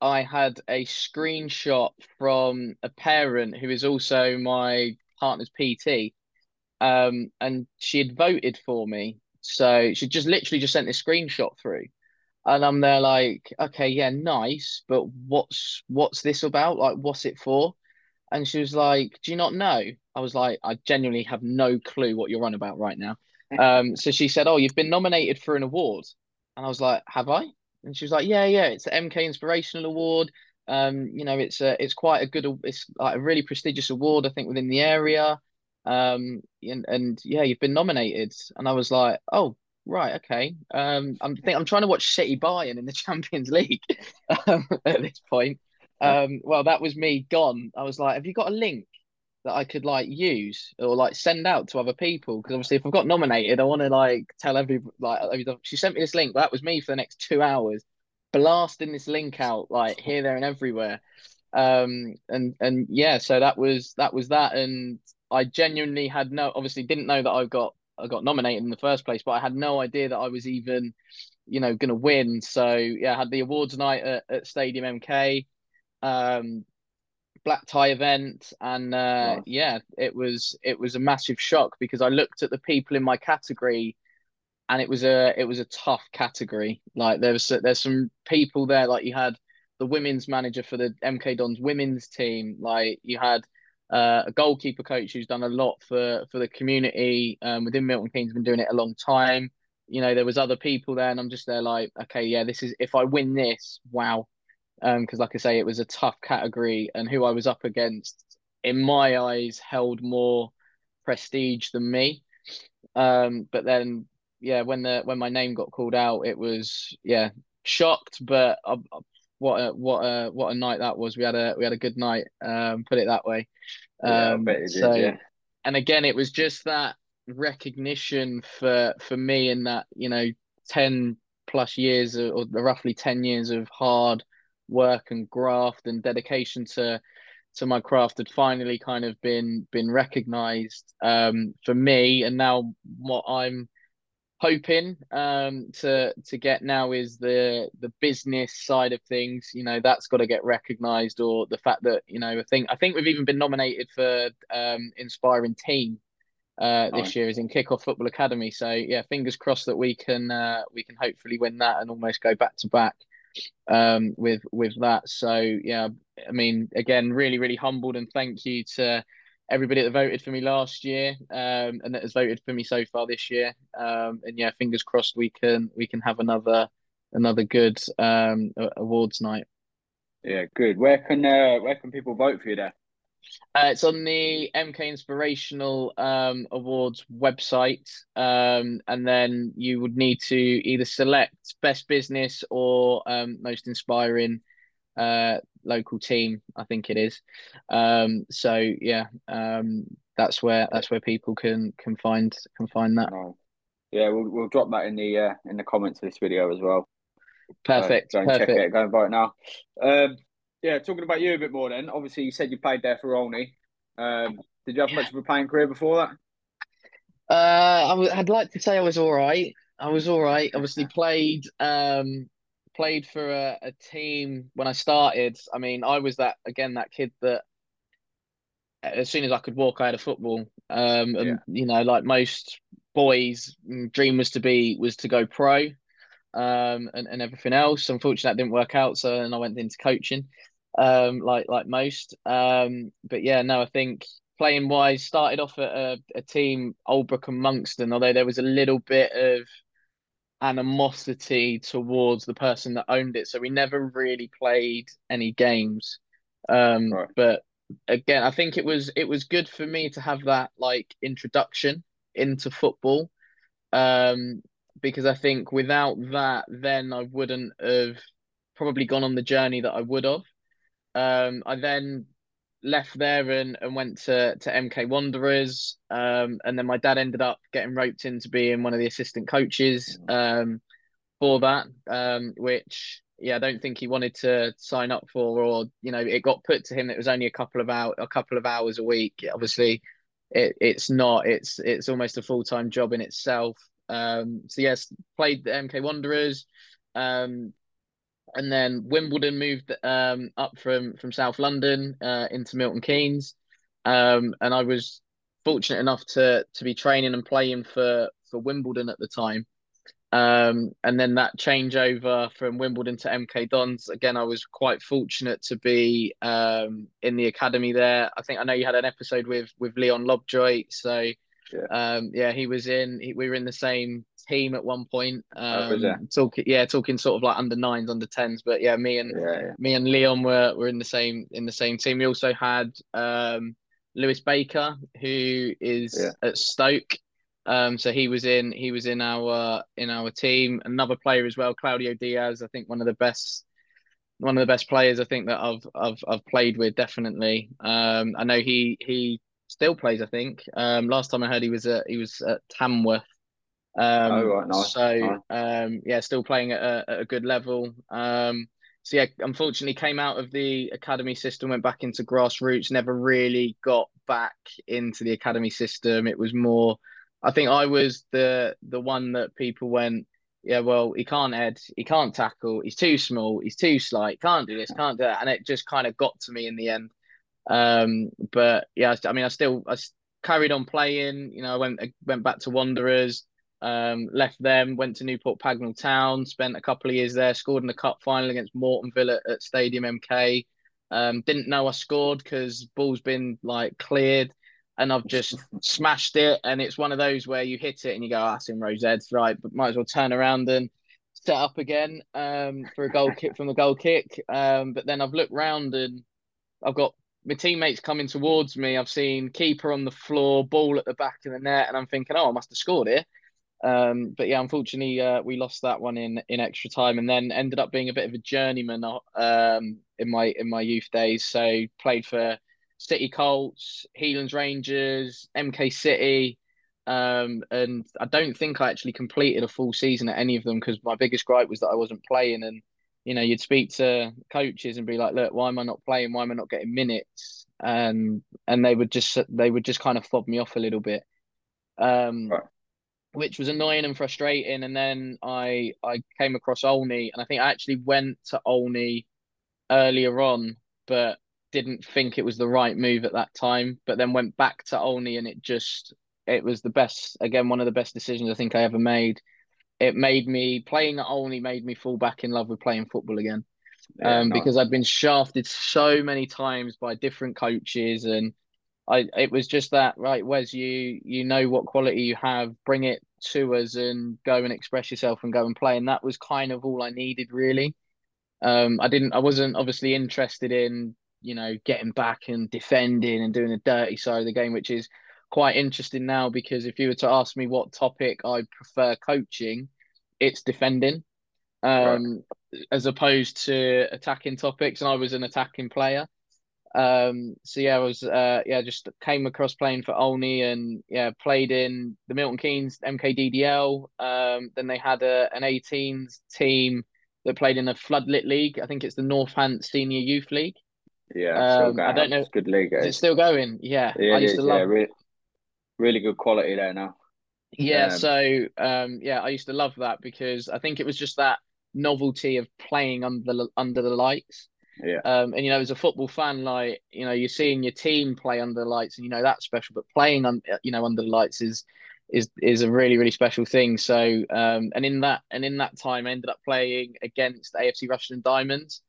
I had a screenshot from a parent who is also my partner's PT, um, and she had voted for me. So she just literally just sent this screenshot through, and I'm there like, okay, yeah, nice, but what's what's this about? Like, what's it for? And she was like, "Do you not know?" I was like, "I genuinely have no clue what you're on about right now." Um, so she said, "Oh, you've been nominated for an award," and I was like, "Have I?" And she was like, "Yeah, yeah, it's the MK Inspirational Award. Um, you know, it's a, it's quite a good, it's like a really prestigious award, I think, within the area. Um, and and yeah, you've been nominated." And I was like, "Oh, right, okay. Um, I'm think I'm trying to watch City Bayern in the Champions League um, at this point." Um, well, that was me gone. I was like, have you got a link that I could like use or like send out to other people? Because obviously, if I've got nominated, I want to like tell every like she sent me this link. That was me for the next two hours, blasting this link out like here, there, and everywhere. Um, and and yeah, so that was that was that, and I genuinely had no, obviously, didn't know that I got I got nominated in the first place, but I had no idea that I was even, you know, going to win. So yeah, I had the awards night at, at Stadium MK um, black tie event, and uh, yeah, it was it was a massive shock because I looked at the people in my category, and it was a it was a tough category. Like there was there's some people there, like you had the women's manager for the MK Dons women's team, like you had. Uh, a goalkeeper coach who's done a lot for for the community um, within Milton Keynes, been doing it a long time. You know, there was other people there, and I'm just there like, okay, yeah, this is if I win this, wow, because um, like I say, it was a tough category, and who I was up against, in my eyes, held more prestige than me. Um, but then, yeah, when the when my name got called out, it was yeah shocked, but uh, what a what a what a night that was. We had a we had a good night. Um, put it that way. Um, yeah, so, did, yeah. and again, it was just that recognition for for me in that you know ten plus years or roughly ten years of hard work and graft and dedication to to my craft had finally kind of been been recognized um, for me and now what i'm hoping um, to to get now is the the business side of things you know that's got to get recognized or the fact that you know i think i think we've even been nominated for um, inspiring team uh, this oh. year is in kickoff football academy so yeah fingers crossed that we can uh, we can hopefully win that and almost go back to back um, with with that. So yeah, I mean, again, really, really humbled and thank you to everybody that voted for me last year um, and that has voted for me so far this year. Um, and yeah, fingers crossed we can we can have another another good um, awards night. Yeah, good. Where can uh, where can people vote for you there? Uh, it's on the MK Inspirational um, Awards website, um, and then you would need to either select best business or um, most inspiring uh, local team. I think it is. Um, so yeah, um, that's where that's where people can can find can find that. Yeah, we'll we'll drop that in the uh, in the comments of this video as well. Perfect. Uh, go and perfect. check it. Go and vote now. Um, yeah, talking about you a bit more then. Obviously, you said you played there for Olney. Um, did you have much of a playing career before that? Uh, I w- I'd like to say I was all right. I was all right. Obviously, played um, played for a, a team when I started. I mean, I was that again that kid that as soon as I could walk, I had a football. Um, and yeah. you know, like most boys, mm, dream was to be was to go pro, um, and and everything else. Unfortunately, that didn't work out. So, and I went into coaching um, like like most. Um, but yeah, no, I think playing wise started off at a, a team Oldbrook and Monkston, although there was a little bit of animosity towards the person that owned it, so we never really played any games. Um, right. But again, I think it was it was good for me to have that like introduction into football. Um, because I think without that, then I wouldn't have probably gone on the journey that I would have. Um, I then left there and, and went to, to MK Wanderers. Um, and then my dad ended up getting roped into being one of the assistant coaches um, for that, um, which, yeah, I don't think he wanted to sign up for, or, you know, it got put to him it was only a couple of hour, a couple of hours a week. Obviously, it, it's not, it's, it's almost a full-time job in itself. Um, so yes, played the MK Wanderers, um, and then Wimbledon moved um, up from from South London uh, into Milton Keynes, um, and I was fortunate enough to to be training and playing for for Wimbledon at the time. Um, and then that changeover from Wimbledon to MK Dons, again, I was quite fortunate to be um, in the academy there. I think I know you had an episode with with Leon Lobjoit, so yeah, um, yeah he was in. He, we were in the same team at one point. Oh, um, oh, talking, yeah, talking sort of like under nines, under tens. But yeah, me and yeah, yeah. me and Leon were were in the same in the same team. We also had um, Lewis Baker, who is yeah. at Stoke. Um, so he was in he was in our in our team. Another player as well, Claudio Diaz. I think one of the best one of the best players I think that I've I've I've played with. Definitely. Um, I know he he still plays. I think. Um, last time I heard he was at he was at Tamworth. Um, oh, right, nice. So nice. Um, yeah, still playing at a, at a good level. Um, so yeah, unfortunately came out of the academy system, went back into grassroots, never really got back into the academy system. It was more, I think I was the the one that people went, yeah, well, he can't head, he can't tackle, he's too small, he's too slight, can't do this, can't do that, and it just kind of got to me in the end. Um, but yeah, I mean, I still I carried on playing. You know, I went I went back to Wanderers. Um, left them, went to Newport Pagnell Town, spent a couple of years there, scored in the cup final against Mortonville at, at Stadium MK. Um, didn't know I scored because ball's been like cleared and I've just smashed it. And it's one of those where you hit it and you go, ah, that's in Roseheads, right? But might as well turn around and set up again um, for a goal kick from the goal kick. Um, but then I've looked round and I've got my teammates coming towards me. I've seen keeper on the floor, ball at the back of the net, and I'm thinking, oh, I must have scored here. Um, but yeah, unfortunately, uh, we lost that one in in extra time, and then ended up being a bit of a journeyman um, in my in my youth days. So played for City Colts, Heelands Rangers, MK City, um, and I don't think I actually completed a full season at any of them because my biggest gripe was that I wasn't playing, and you know, you'd speak to coaches and be like, "Look, why am I not playing? Why am I not getting minutes?" And and they would just they would just kind of fob me off a little bit, um, right. which was annoying and frustrating. And then I I came across Olney, and I think I actually went to Olney earlier on, but didn't think it was the right move at that time. But then went back to Olney, and it just it was the best again one of the best decisions I think I ever made it made me playing at Olney made me fall back in love with playing football again. Yeah, um, nice. because I'd been shafted so many times by different coaches and I it was just that right Wes you you know what quality you have bring it to us and go and express yourself and go and play and that was kind of all I needed really um I didn't I wasn't obviously interested in you know getting back and defending and doing the dirty side of the game which is quite interesting now because if you were to ask me what topic I prefer coaching, it's defending, um, right. as opposed to attacking topics. And I was an attacking player. Um, so yeah, I was uh, yeah just came across playing for Olney and yeah played in the Milton Keynes MKDDL. Um, then they had a, an 18s team that played in the floodlit league. I think it's the Northants Senior Youth League. Yeah, um, I don't know. It's good league. Is it still going? Yeah, yeah I used is, to love. Yeah, really good quality there now. Yeah, um, so um, yeah, I used to love that because I think it was just that novelty of playing under the under the lights. Yeah. Um, and you know, as a football fan, like you know, you're seeing your team play under the lights, and you know that's special. But playing on, you know, under the lights is is is a really really special thing. So, um, and in that and in that time, I ended up playing against AFC Rushden Diamonds,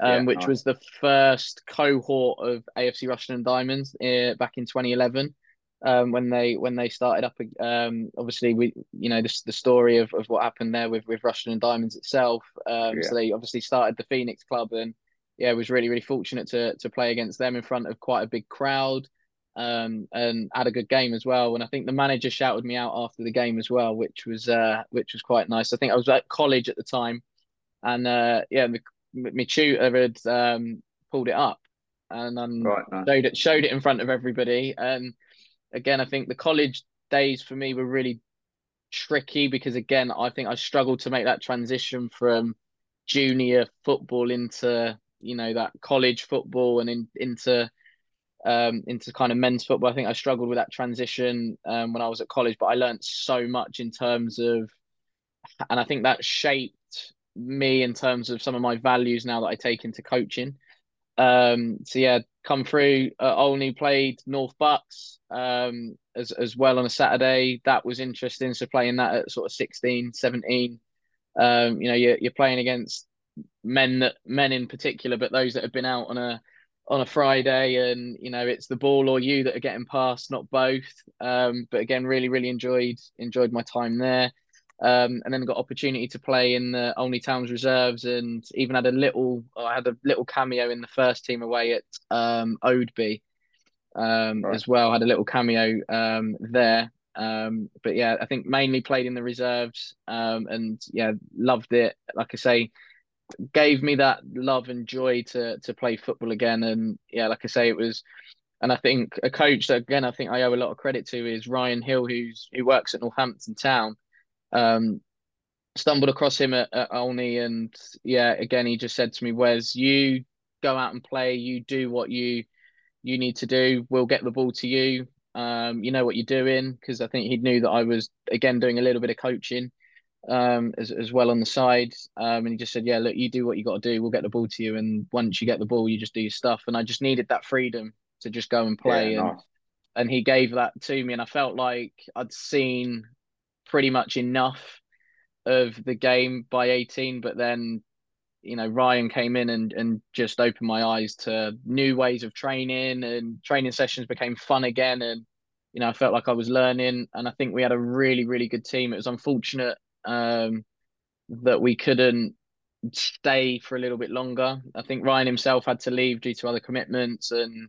um, yeah, which nice. was the first cohort of AFC Rushden Diamonds uh, back in 2011 um, when they when they started up. Um, obviously, we you know the the story of, of what happened there with with Rushden and Diamonds itself. Um, yeah. So they obviously started the Phoenix Club, and yeah, was really really fortunate to to play against them in front of quite a big crowd. um, and had a good game as well. And I think the manager shouted me out after the game as well, which was uh, which was quite nice. I think I was at college at the time, and uh, yeah, my, tutor had um, pulled it up and um, right, showed it showed it in front of everybody. And again, I think the college days for me were really tricky because again, I think I struggled to make that transition from junior football into you know that college football and in, into um, into kind of men's football. I think I struggled with that transition um, when I was at college, but I learned so much in terms of, and I think that shaped me in terms of some of my values now that I take into coaching. Um, so yeah, come through. Uh, only played North Bucks um, as as well on a Saturday. That was interesting. So playing that at sort of 16, 17, um, you know, you're you're playing against men that men in particular, but those that have been out on a on a Friday, and you know it's the ball or you that are getting past, not both. Um, but again, really, really enjoyed enjoyed my time there, um, and then got opportunity to play in the Olney Towns reserves, and even had a little I had a little cameo in the first team away at um, Oadby, um, right. as well. Had a little cameo um, there. Um, but yeah, I think mainly played in the reserves, um, and yeah, loved it. Like I say, gave me that love and joy to to play football again. And yeah, like I say, it was. And I think a coach that again I think I owe a lot of credit to is Ryan Hill, who's who works at Northampton Town. Um, stumbled across him at, at Olney, and yeah, again he just said to me, "Wes, you go out and play. You do what you you need to do. We'll get the ball to you. Um, you know what you're doing." Because I think he knew that I was again doing a little bit of coaching um, as, as well on the side. Um, and he just said, Yeah, look, you do what you got to do. We'll get the ball to you. And once you get the ball, you just do your stuff. And I just needed that freedom to just go and play. Yeah, and, nice. and he gave that to me. And I felt like I'd seen pretty much enough of the game by 18. But then, you know, Ryan came in and, and just opened my eyes to new ways of training and training sessions became fun again. And, you know, I felt like I was learning. And I think we had a really, really good team. It was unfortunate um, that we couldn't stay for a little bit longer. I think Ryan himself had to leave due to other commitments, and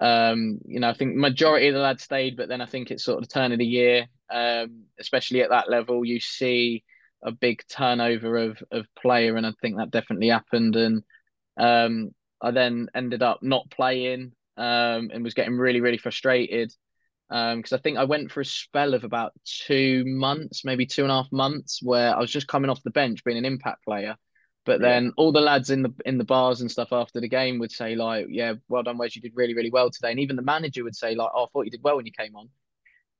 um, you know, I think majority of the lads stayed, but then I think it's sort of the turn of the year, um, especially at that level, you see a big turnover of of player, and I think that definitely happened. And um, I then ended up not playing um, and was getting really, really frustrated Um, because um, I think I went for a spell of about two months, maybe two and a half months, where I was just coming off the bench being an impact player. But then all the lads in the in the bars and stuff after the game would say like, "Yeah, well done, Wes. You did really, really well today." And even the manager would say like, "Oh, I thought you did well when you came on."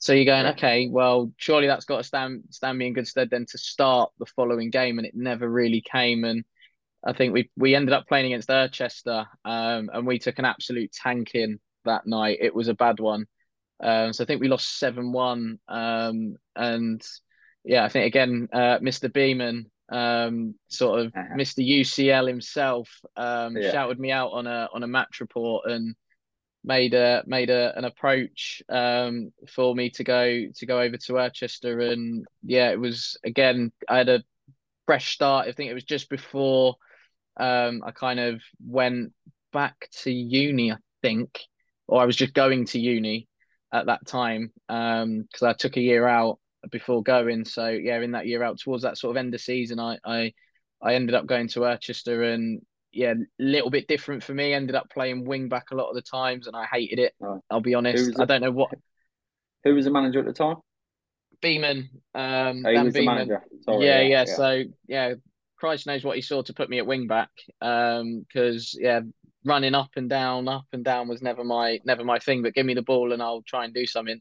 So you're going, yeah. okay, well, surely that's got to stand stand me in good stead then to start the following game, and it never really came. And I think we we ended up playing against Irchester, um, and we took an absolute tanking that night. It was a bad one. Um, so I think we lost seven one, um, and yeah, I think again, uh, Mr. Beeman, um, sort of uh-huh. Mr. UCL himself, um, yeah. shouted me out on a on a match report and made a made a, an approach um, for me to go to go over to Irchester, and yeah, it was again I had a fresh start. I think it was just before um, I kind of went back to uni, I think, or I was just going to uni at that time because um, I took a year out before going. So yeah, in that year out towards that sort of end of season, I I, I ended up going to Irchester and yeah, a little bit different for me. Ended up playing wing back a lot of the times, and I hated it. Right. I'll be honest. I don't know what. Who was the manager at the time? Beeman. Um, oh, Beeman. Sorry, yeah, yeah, yeah, So yeah, Christ knows what he saw to put me at wing back. Um, because yeah, running up and down, up and down was never my never my thing. But give me the ball and I'll try and do something.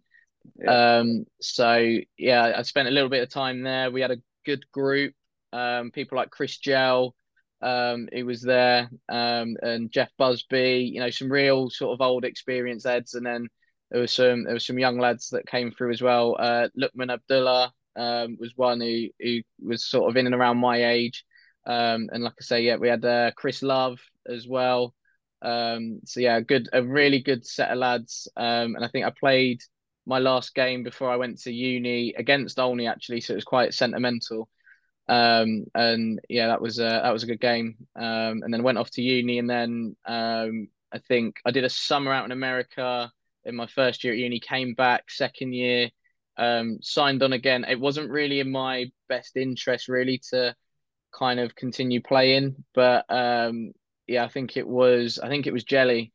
Um, so yeah, I spent a little bit of time there. We had a good group. Um, people like Chris Gell, um, who was there, um, and Jeff Busby. You know, some real sort of old experienced heads, and then there was some there was some young lads that came through as well. Uh, Lukman Abdullah um, was one who who was sort of in and around my age. Um, and like I say, yeah, we had uh, Chris Love as well. Um, so yeah, good, a really good set of lads. Um, and I think I played my last game before I went to uni against Olney actually, so it was quite sentimental. Um, and yeah, that was a, that was a good game. Um, and then went off to uni, and then um, I think I did a summer out in America in my first year at uni. Came back second year, um, signed on again. It wasn't really in my best interest really to kind of continue playing, but um, yeah, I think it was I think it was Jelly,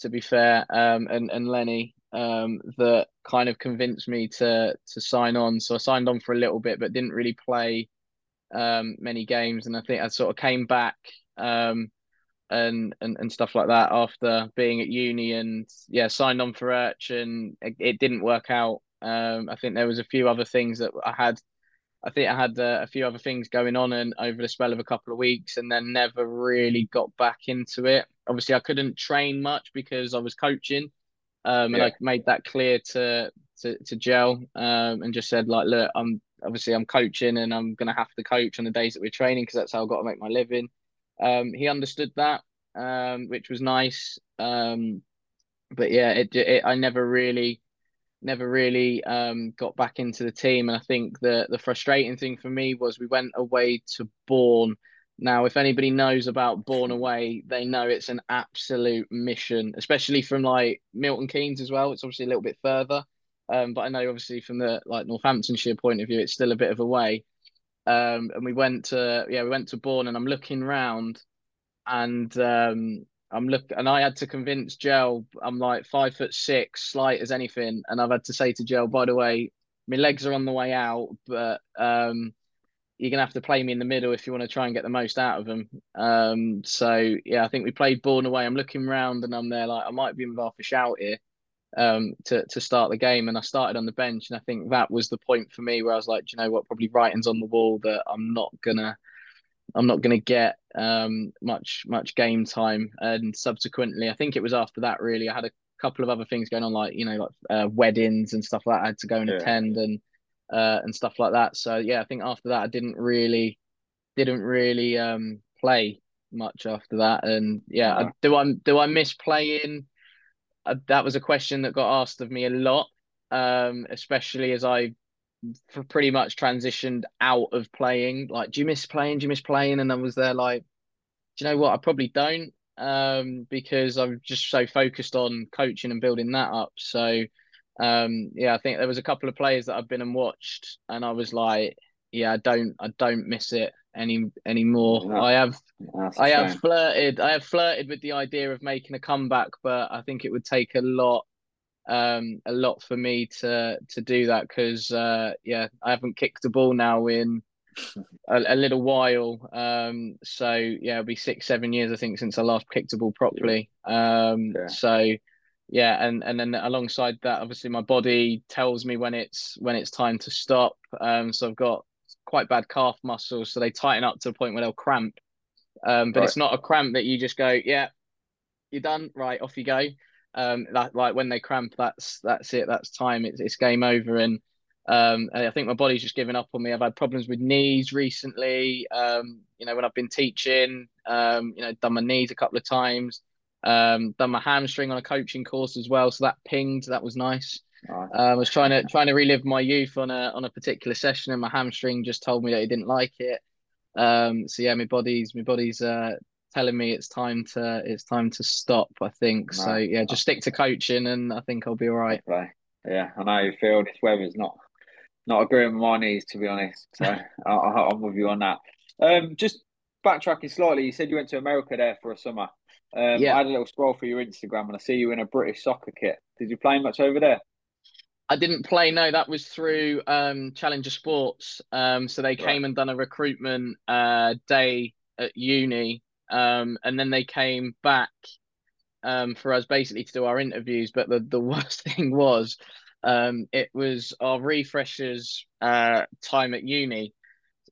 to be fair, um, and and Lenny um, that kind of convinced me to to sign on. So I signed on for a little bit, but didn't really play um, many games, and I think I sort of came back um, and, and and stuff like that after being at uni, and yeah, signed on for Urch, and it, it didn't work out. Um, I think there was a few other things that I had. I think I had uh, a few other things going on and over the spell of a couple of weeks, and then never really got back into it. Obviously, I couldn't train much because I was coaching, um, and yeah. I made that clear to to to Gel, um, and just said like, look, I'm obviously I'm coaching and I'm gonna have to coach on the days that we're training because that's how I've got to make my living. Um, he understood that, um, which was nice. Um, but yeah, it, it I never really, never really um got back into the team, and I think the the frustrating thing for me was we went away to Bourne. Now, if anybody knows about Bourne Away, they know it's an absolute mission, especially from like Milton Keynes as well. It's obviously a little bit further. Um, but I know obviously from the like Northamptonshire point of view, it's still a bit of a way. Um, and we went to yeah, we went to Bourne, and I'm looking round, and um, I'm look, and I had to convince Gel. I'm like five foot six, slight as anything, and I've had to say to Gel, by the way, my legs are on the way out, but um, you're gonna have to play me in the middle if you want to try and get the most out of them. Um, so yeah, I think we played Bourne away. I'm looking round, and I'm there like I might be in with half a shout here um, to to start the game, and I started on the bench, and I think that was the point for me where I was like, you know what, probably writing's on the wall that I'm not gonna, I'm not gonna get um, much much game time, and subsequently, I think it was after that really, I had a couple of other things going on, like you know, like uh, weddings and stuff like that. I had to go and yeah. attend and uh, and stuff like that. So yeah, I think after that, I didn't really didn't really um, play much after that, and yeah, yeah. I, do I do I miss playing? uh, that was a question that got asked of me a lot, um, especially as I pretty much transitioned out of playing. Like, do you miss playing? Do you miss playing? And I was there like, do you know what? I probably don't um, because I'm just so focused on coaching and building that up. So, um, yeah, I think there was a couple of players that I've been and watched, and I was like, yeah, I don't, I don't miss it any anymore. No, I have I have flirted I have flirted with the idea of making a comeback, but I think it would take a lot um a lot for me to to do that because uh yeah I haven't kicked a ball now in a, a, little while. Um so yeah it'll be six seven years I think since I last kicked a ball properly. Um yeah. so yeah and and then alongside that obviously my body tells me when it's when it's time to stop um so I've got quite bad calf muscles, so they tighten up to the point where they'll cramp. Um, but right. it's not a cramp that you just go, yeah, you're done, right, off you go. Um, that like when they cramp, that's that's it, that's time, it's it's game over. And um, and I think my body's just given up on me. I've had problems with knees recently. Um, you know, when I've been teaching, um, you know, done my knees a couple of times. Um, done my hamstring on a coaching course as well, so that pinged. That was nice. Um, I was trying to trying to relive my youth on a on a particular session, and my hamstring just told me that he didn't like it. Um, so yeah, my body's my body's uh, telling me it's time to it's time to stop. I think so. Yeah, just stick to coaching, and I think I'll be all right. Okay. Yeah, I know you feel this weather's not not agreeing with my knees, to be honest. So I, am with you on that. Um, just backtracking slightly, you said you went to America there for a summer. Um, yeah. I had a little scroll for your Instagram and I see you in a British soccer kit. Did you play much over there? I didn't play. No, that was through um, Challenger Sports. Um, so they came right. and done a recruitment uh, day at uni, um, and then they came back um, for us basically to do our interviews. But the the worst thing was, um, it was our refreshers uh, time at uni,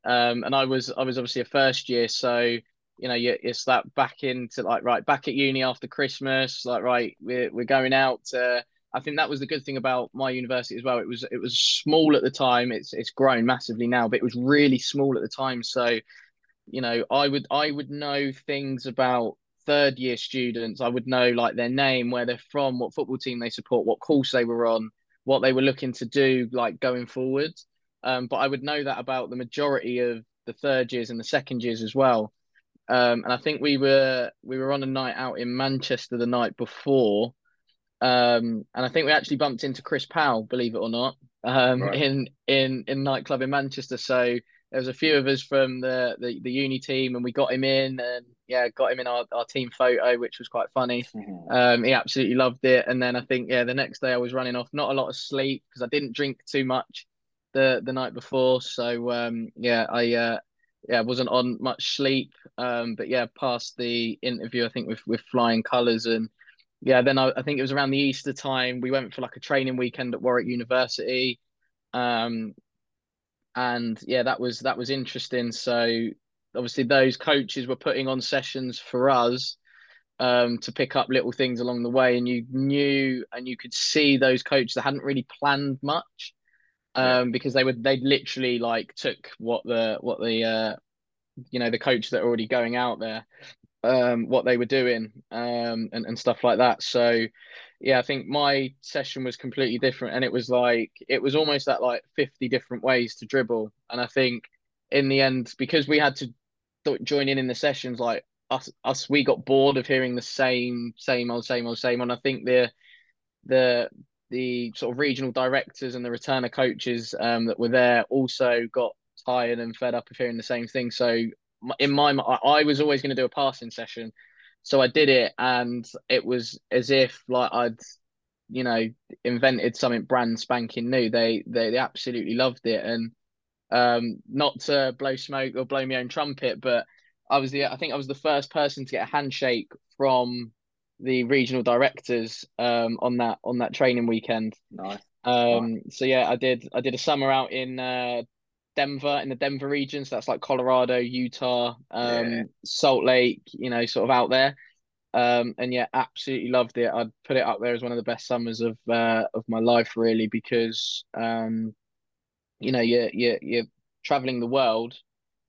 um, and I was I was obviously a first year, so you know, you, it's that back into like right back at uni after Christmas, like right, we're we're going out to I think that was the good thing about my university as well. It was it was small at the time. It's it's grown massively now, but it was really small at the time. So, you know, I would I would know things about third year students. I would know like their name, where they're from, what football team they support, what course they were on, what they were looking to do like going forward. Um, but I would know that about the majority of the third years and the second years as well. Um, and I think we were we were on a night out in Manchester the night before Um, and I think we actually bumped into Chris Powell, believe it or not, um, Right. in in in nightclub in Manchester. So there was a few of us from the, the the uni team, and we got him in, and yeah, got him in our, our team photo, which was quite funny. Um, he absolutely loved it. And then I think yeah, the next day I was running off, not a lot of sleep because I didn't drink too much the the night before. So um, yeah, I uh, yeah wasn't on much sleep. Um, but yeah, past the interview, I think with with flying colours and yeah, then I, I think it was around the Easter time. We went for like a training weekend at Warwick University. Um, and yeah, that was that was interesting. So obviously those coaches were putting on sessions for us um, to pick up little things along the way, and you knew and you could see those coaches that hadn't really planned much um, Yeah. because they would they literally like took what the what the uh, you know the coaches that are already going out there um, what they were doing um, and, and stuff like that. So, yeah, I think my session was completely different. And it was like, it was almost that like 50 different ways to dribble. And I think in the end, because we had to join in in the sessions, like us, us, we got bored of hearing the same, same old, same old, same. And I think the, the, the sort of regional directors and the returner coaches um, that were there also got tired and fed up of hearing the same thing. So in my I was always going to do a passing session, so I did it, and it was as if like I'd you know invented something brand spanking new. They they, they absolutely loved it, and um, not to blow smoke or blow my own trumpet, but I was the I think I was the first person to get a handshake from the regional directors um, on that on that training weekend. Nice. Um, nice. so yeah, I did I did a summer out in uh, Denver in the Denver region. So that's like Colorado, Utah, um, yeah. Salt Lake, you know, sort of out there. Um, and yeah, absolutely loved it. I'd put it up there as one of the best summers of uh, of my life, really, because um, you know, you're you're you're traveling the world,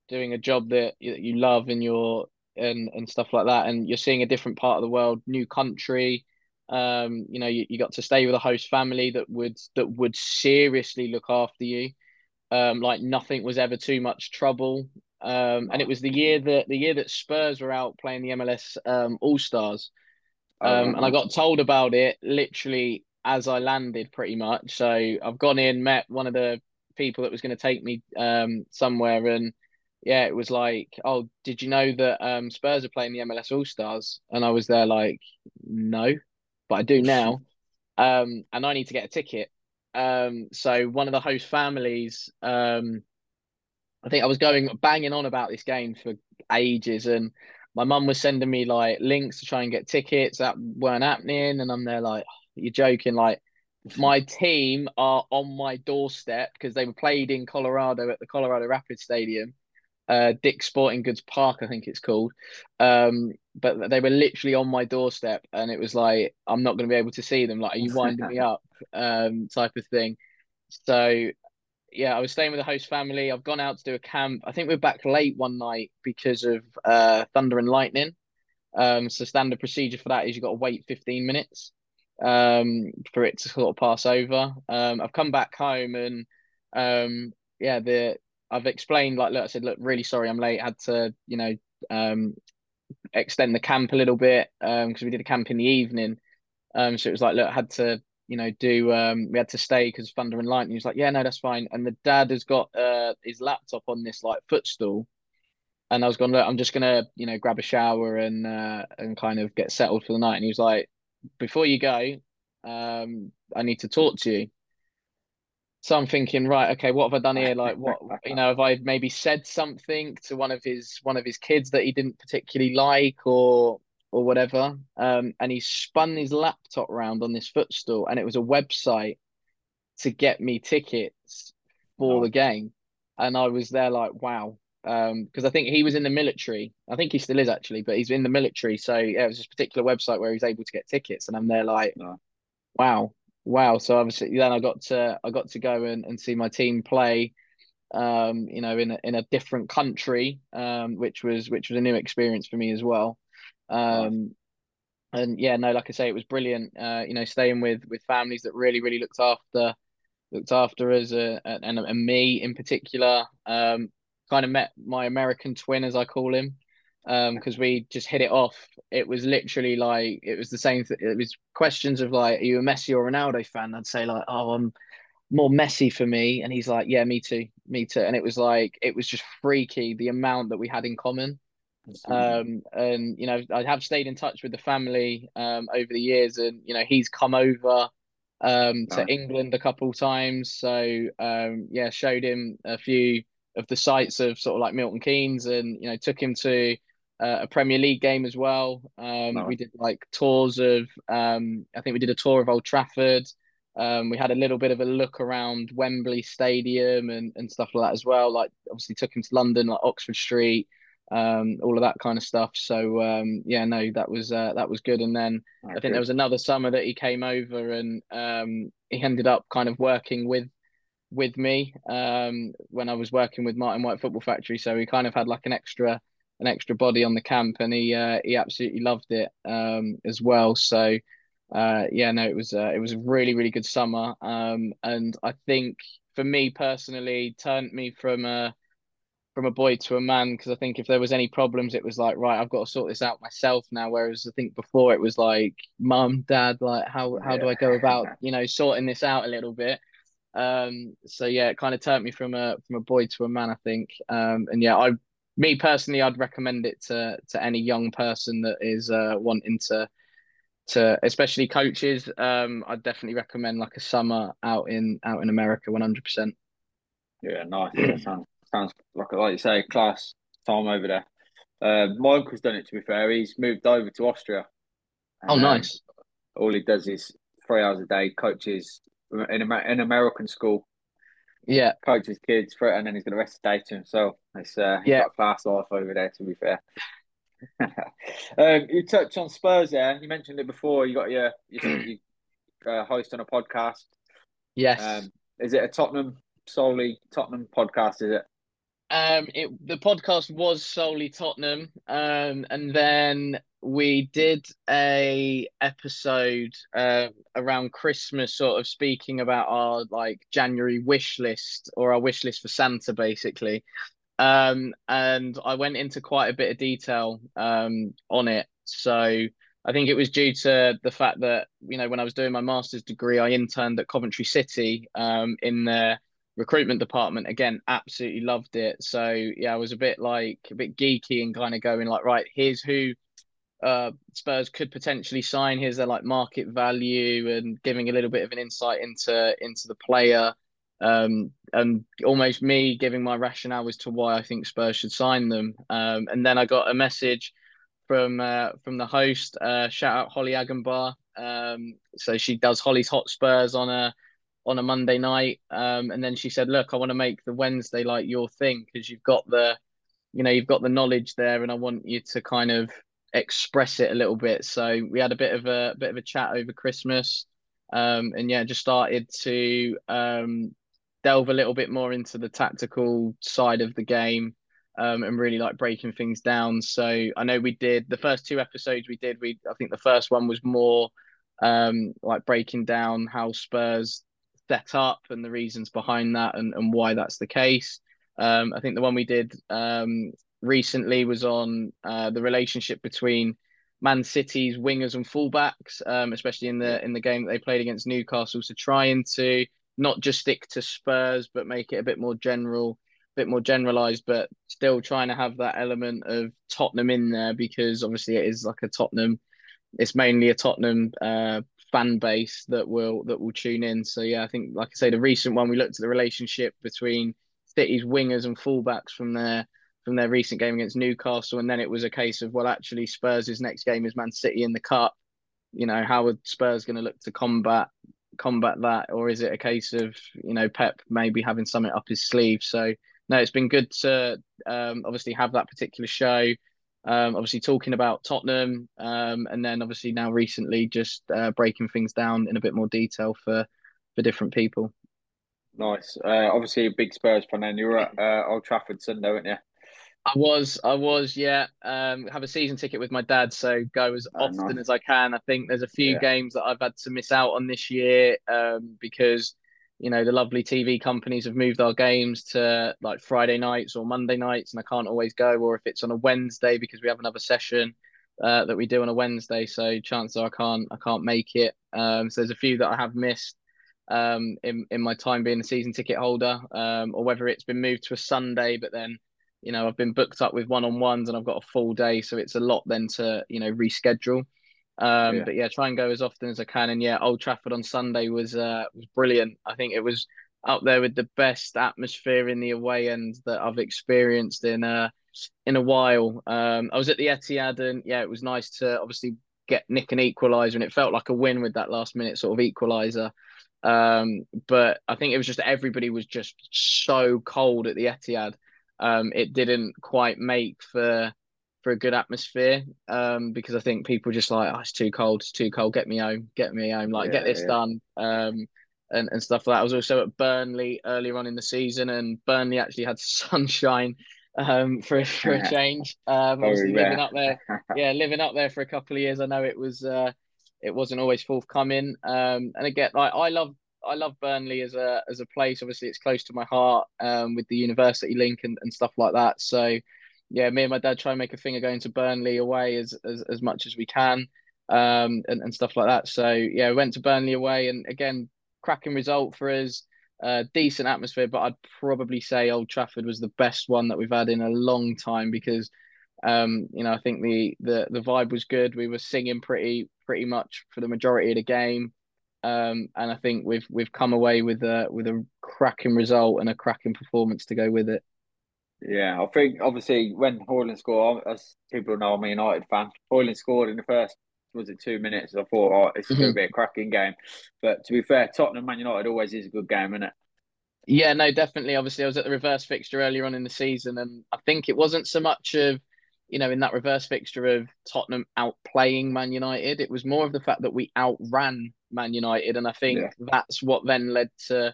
doing a job that you, you love, and you're and and stuff like that, and you're seeing a different part of the world, new country. Um, you know, you, you got to stay with a host family that would that would seriously look after you. Um, like nothing was ever too much trouble. Um, and it was the year that the year that Spurs were out playing the MLS um, All Stars. Um, and I got told about it literally as I landed, pretty much. So I've gone in, met one of the people that was going to take me um, somewhere, and yeah, it was like, oh, did you know that um, Spurs are playing the MLS All Stars? And I was there like, no, but I do now, um, and I need to get a ticket. Um, so one of the host families, um, I think I was going banging on about this game for ages, and my mum was sending me like links to try and get tickets that weren't happening, and I'm there like, oh, you're joking, like. My team are on my doorstep because they were played in Colorado at the Colorado Rapids Stadium, uh, Dick's Sporting Goods Park, I think it's called. Um, but they were literally on my doorstep, and it was like, I'm not going to be able to see them. Like, are you winding me up? Um, type of thing. So, yeah, I was staying with a host family. I've gone out to do a camp. I think we're back late one night because of uh, thunder and lightning. Um, so standard procedure for that is you've got to wait 15 minutes um, for it to sort of pass over. Um, I've come back home and um, yeah, the I've explained like look, I said, look, really sorry, I'm late. Had to, you know, um, extend the camp a little bit because um, we did a camp in the evening. Um, so it was like, look, had to, you know, do um, we had to stay because thunder and lightning. He was like, yeah, no, that's fine. And the dad has got uh his laptop on this like footstool. And I was going, look, I'm just gonna, you know, grab a shower and uh, and kind of get settled for the night. And he was like, before you go, um, I need to talk to you. So I'm thinking, right, okay, what have I done here? Like, what you know, have I maybe said something to one of his one of his kids that he didn't particularly like, or or whatever? Um, and he spun his laptop around on this footstool, and it was a website to get me tickets for the game. And I was there like, wow, um, because I think he was in the military. I think he still is actually, but he's in the military. So yeah, it was this particular website where he's able to get tickets, and I'm there like, No. wow, wow. So obviously then I got to I got to go and, and see my team play, um, you know, in a, in a different country, um, which was which was a new experience for me as well. Um, and yeah, no, like I say, it was brilliant. Uh, you know, staying with with families that really really looked after looked after us uh, and, and me in particular. Um, kind of met my American twin, as I call him. Because um, we just hit it off. It was literally like it was the same. Th- it was questions of like, are you a Messi or Ronaldo fan? I'd say like, oh, I'm more Messi for me, and he's like, yeah, me too, me too. And it was like it was just freaky the amount that we had in common. Um, and you know, I have stayed in touch with the family um, over the years, and you know, he's come over um, to England a couple times. So um, yeah, showed him a few of the sites of sort of like Milton Keynes, and you know, took him to uh, a Premier League game as well. Um, We did like tours of, um, I think we did a tour of Old Trafford. Um, we had a little bit of a look around Wembley Stadium and, and stuff like that as well. Like obviously took him to London, like Oxford Street, um, all of that kind of stuff. So um, yeah, no, that was uh, that was good. And then oh, I think good. there was another summer that he came over and um, he ended up kind of working with with me um, when I was working with Martin White Football Factory. So he kind of had like an extra an extra body on the camp, and he uh, he absolutely loved it um, as well. So uh, yeah, no, it was uh, it was a really really good summer, um, and I think for me personally, turned me from a from a boy to a man because I think if there was any problems, it was like right, I've got to sort this out myself now. Whereas I think before it was like mum, dad, like how how do I go about you know sorting this out a little bit. Um, so yeah, it kind of turned me from a from a boy to a man, I think. Um, and yeah, I me personally, I'd recommend it to to any young person that is uh, wanting to to especially coaches. Um, I'd definitely recommend like a summer out in out in America, one hundred percent. Yeah, nice. Yeah, sounds sounds like like you say, class time over there. Uh, my uncle's done it. To be fair, he's moved over to Austria. Oh, nice. Um, all he does is three hours a day, coaches in an American school yeah, coach his kids for it, and then he's got the rest of the day to himself. It's uh, yeah, got class off over there. To be fair, um, you touched on Spurs there. You mentioned it before. You got your you, uh, host on a podcast. Yes. Um, is it a Tottenham solely Tottenham podcast? Is it? Um, it the podcast was solely Tottenham, um, and then we did a episode uh, around Christmas, sort of speaking about our like January wish list or our wish list for Santa, basically. Um, and I went into quite a bit of detail um, on it. So I think it was due to the fact that you know when I was doing my master's degree, I interned at Coventry City um, in their recruitment department. Again, absolutely loved it. So yeah, I was a bit like a bit geeky and kind of going like, right, here's who uh, Spurs could potentially sign. Here's their like market value and giving a little bit of an insight into into the player. Um, and almost me giving my rationale as to why I think Spurs should sign them. Um, and then I got a message from uh, from the host. Uh, shout out Holly Agenbar. Um, so she does Holly's Hot Spurs on a on a Monday night. Um, and then she said, "Look, I want to make the Wednesday like your thing because you've got the, you know, you've got the knowledge there, and I want you to kind of express it a little bit. So we had a bit of a bit of a chat over Christmas, um, and yeah, just started to um, delve a little bit more into the tactical side of the game, um, and really like breaking things down. So I know we did the first two episodes we did. We I think the first one was more um, like breaking down how Spurs set up and the reasons behind that and, and why that's the case. Um, I think the one we did um, recently was on uh, the relationship between Man City's wingers and fullbacks, um, especially in the in the game that they played against Newcastle. So trying to not just stick to Spurs, but make it a bit more general, a bit more generalized, but still trying to have that element of Tottenham in there because obviously it is like a Tottenham. It's mainly a Tottenham uh, fan base that will that will tune in. So yeah, I think like I say, the recent one we looked at the relationship between City's wingers and fullbacks from their from their recent game against Newcastle, and then it was a case of well, actually, Spurs' next game is Man City in the cup. You know, how are Spurs going to look to combat combat that, or is it a case of you know Pep maybe having something up his sleeve? So no, it's been good to um, obviously have that particular show. Um, obviously talking about Tottenham, um, and then obviously now recently just uh, breaking things down in a bit more detail for for different people. Nice. Uh, obviously, a big Spurs fan. Then you were at uh, Old Trafford Sunday, weren't you? I was, I was, yeah. Um, have a season ticket with my dad, so go as oh, often nice. as I can. I think there's a few yeah. games that I've had to miss out on this year um, because you know the lovely TV companies have moved our games to like Friday nights or Monday nights, and I can't always go, or if it's on a Wednesday because we have another session uh, that we do on a Wednesday, so chances are I can't I can't make it. Um, so there's a few that I have missed um, in in my time being a season ticket holder, um, or whether it's been moved to a Sunday, but then you know I've been booked up with one on ones and I've got a full day, so it's a lot then to you know reschedule. Um, yeah. But yeah, try and go as often as I can. And yeah, Old Trafford on Sunday was uh, was brilliant. I think it was up there with the best atmosphere in the away end that I've experienced in uh in a while. Um, I was at the Etihad, and yeah, it was nice to obviously get nick an equaliser, and it felt like a win with that last minute sort of equaliser. Um, but I think it was just everybody was just so cold at the Etihad. Um, it didn't quite make for for a good atmosphere um, because I think people just like, oh, it's too cold, it's too cold. Get me home, get me home, like yeah, get this yeah. done, um, and and stuff like that. I was also at Burnley earlier on in the season, and Burnley actually had sunshine um, for for a change. Um, obviously living up there, yeah, living up there for a couple of years. I know it was uh, it wasn't always forthcoming. Um, and again, like I love I love Burnley as a as a place. Obviously, it's close to my heart um, with the university link and, and stuff like that. So yeah, me and my dad try and make a thing of going to Burnley away as as, as much as we can, um, and, and stuff like that. So yeah, we went to Burnley away, and again, cracking result for us. Uh, decent atmosphere, but I'd probably say Old Trafford was the best one that we've had in a long time because, um, you know, I think the the the vibe was good. We were singing pretty pretty much for the majority of the game, um, and I think we've we've come away with a with a cracking result and a cracking performance to go with it. Yeah, I think obviously when Højlund scored, as people know, I'm a United fan. Højlund scored in the first was it two minutes? I thought, oh, it's mm-hmm. going to be a cracking game. But to be fair, Tottenham Man United always is a good game, isn't it? Yeah, no, definitely. Obviously, I was at the reverse fixture earlier on in the season, and I think it wasn't so much of, you know, in that reverse fixture of Tottenham outplaying Man United. It was more of the fact that we outran Man United, and I think yeah. that's what then led to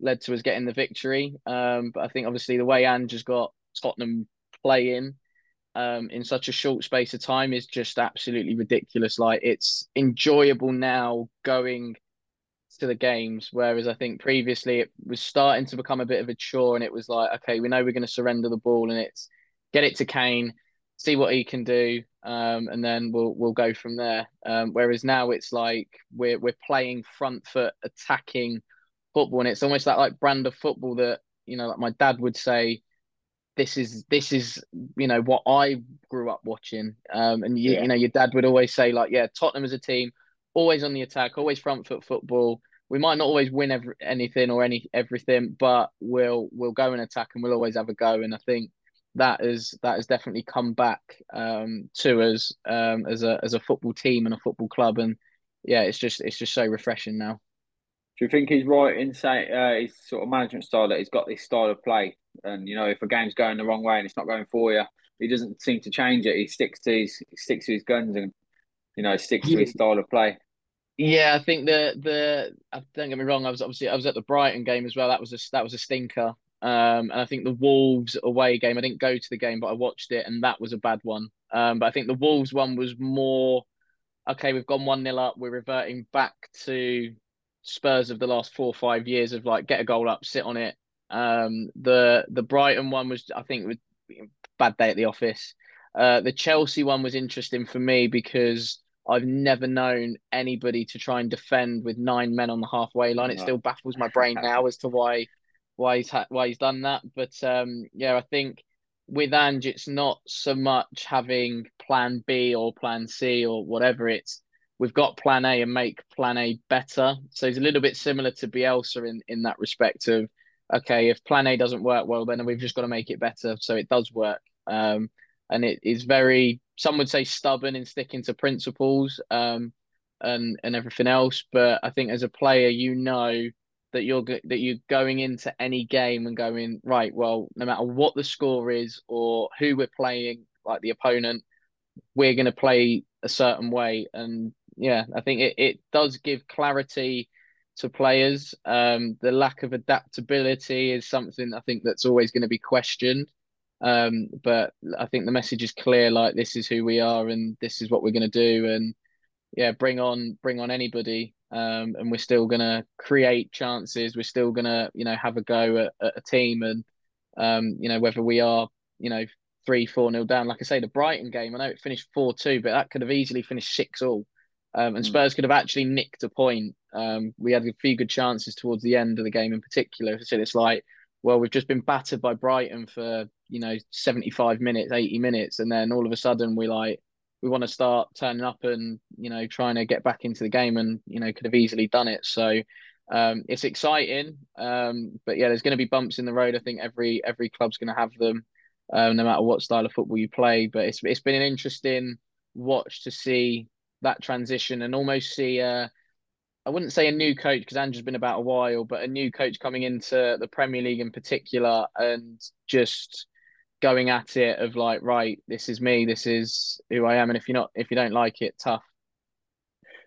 led to us getting the victory. Um, but I think obviously the way Ange has got Tottenham playing um, in such a short space of time is just absolutely ridiculous. Like it's enjoyable now going to the games, whereas I think previously it was starting to become a bit of a chore, and it was like, okay, we know we're going to surrender the ball, and it's get it to Kane, see what he can do, um, and then we'll we'll go from there. Um, whereas now it's like we're we're playing front foot attacking football, and it's almost that like brand of football that you know, like my dad would say this is this is you know what I grew up watching. Um, and you, yeah. you know your dad would always say like, yeah, Tottenham as a team, always on the attack, always front foot football. We might not always win every, anything or any everything, but we'll we'll go and attack and we'll always have a go. And I think that is that has definitely come back um, to us um, as a as a football team and a football club. And yeah, it's just it's just so refreshing now. Do you think he's right in saying uh, his sort of management style that he's got this style of play and you know, if a game's going the wrong way and it's not going for you, he doesn't seem to change it. He sticks to his sticks to his guns and you know sticks to his style of play. Yeah, I think the the don't get me wrong. I was obviously I was at the Brighton game as well. That was a that was a stinker. Um, and I think the Wolves away game. I didn't go to the game, but I watched it, and that was a bad one. Um, but I think the Wolves one was more okay. We've gone one 0 up. We're reverting back to Spurs of the last four or five years of like get a goal up, sit on it, um, the the Brighton one was, I think, was bad day at the office. Uh, the Chelsea one was interesting for me because I've never known anybody to try and defend with nine men on the halfway line. It still baffles my brain now as to why why he's ha- why he's done that. But um, yeah, I think with Ange, it's not so much having Plan B or Plan C or whatever. It's we've got Plan A and make Plan A better. So it's a little bit similar to Bielsa in in that respect of okay, if plan A doesn't work well, then we've just got to make it better so it does work. Um, and it is very, some would say stubborn in sticking to principles um, and and everything else. But I think as a player, you know that you're that you're going into any game and going right. Well, no matter what the score is or who we're playing, like the opponent, we're going to play a certain way. And yeah, I think it, it does give clarity to players. Um, the lack of adaptability is something I think that's always going to be questioned. Um, but I think the message is clear. Like this is who we are, and this is what we're going to do. And yeah, bring on bring on anybody. Um, and we're still going to create chances. We're still going to, you know, have a go at, at a team, and um, you know whether we are, you know, three, four nil down. Like I say, the Brighton game, I know it finished four two, but that could have easily finished six all, um, and hmm. Spurs could have actually nicked a point. Um, we had a few good chances towards the end of the game, in particular. So it's like, well, we've just been battered by Brighton for you know seventy five minutes, eighty minutes, and then all of a sudden we like we want to start turning up and you know trying to get back into the game and you know could have easily done it. So um, it's exciting um, but yeah there's going to be bumps in the road. I think every every club's going to have them um, no matter what style of football you play. But it's it's been an interesting watch to see that transition and almost see uh, I wouldn't say a new coach because Andrew's been about a while, but a new coach coming into the Premier League in particular and just going at it of like, right, this is me, this is who I am, and if you're not, if you don't like it, tough.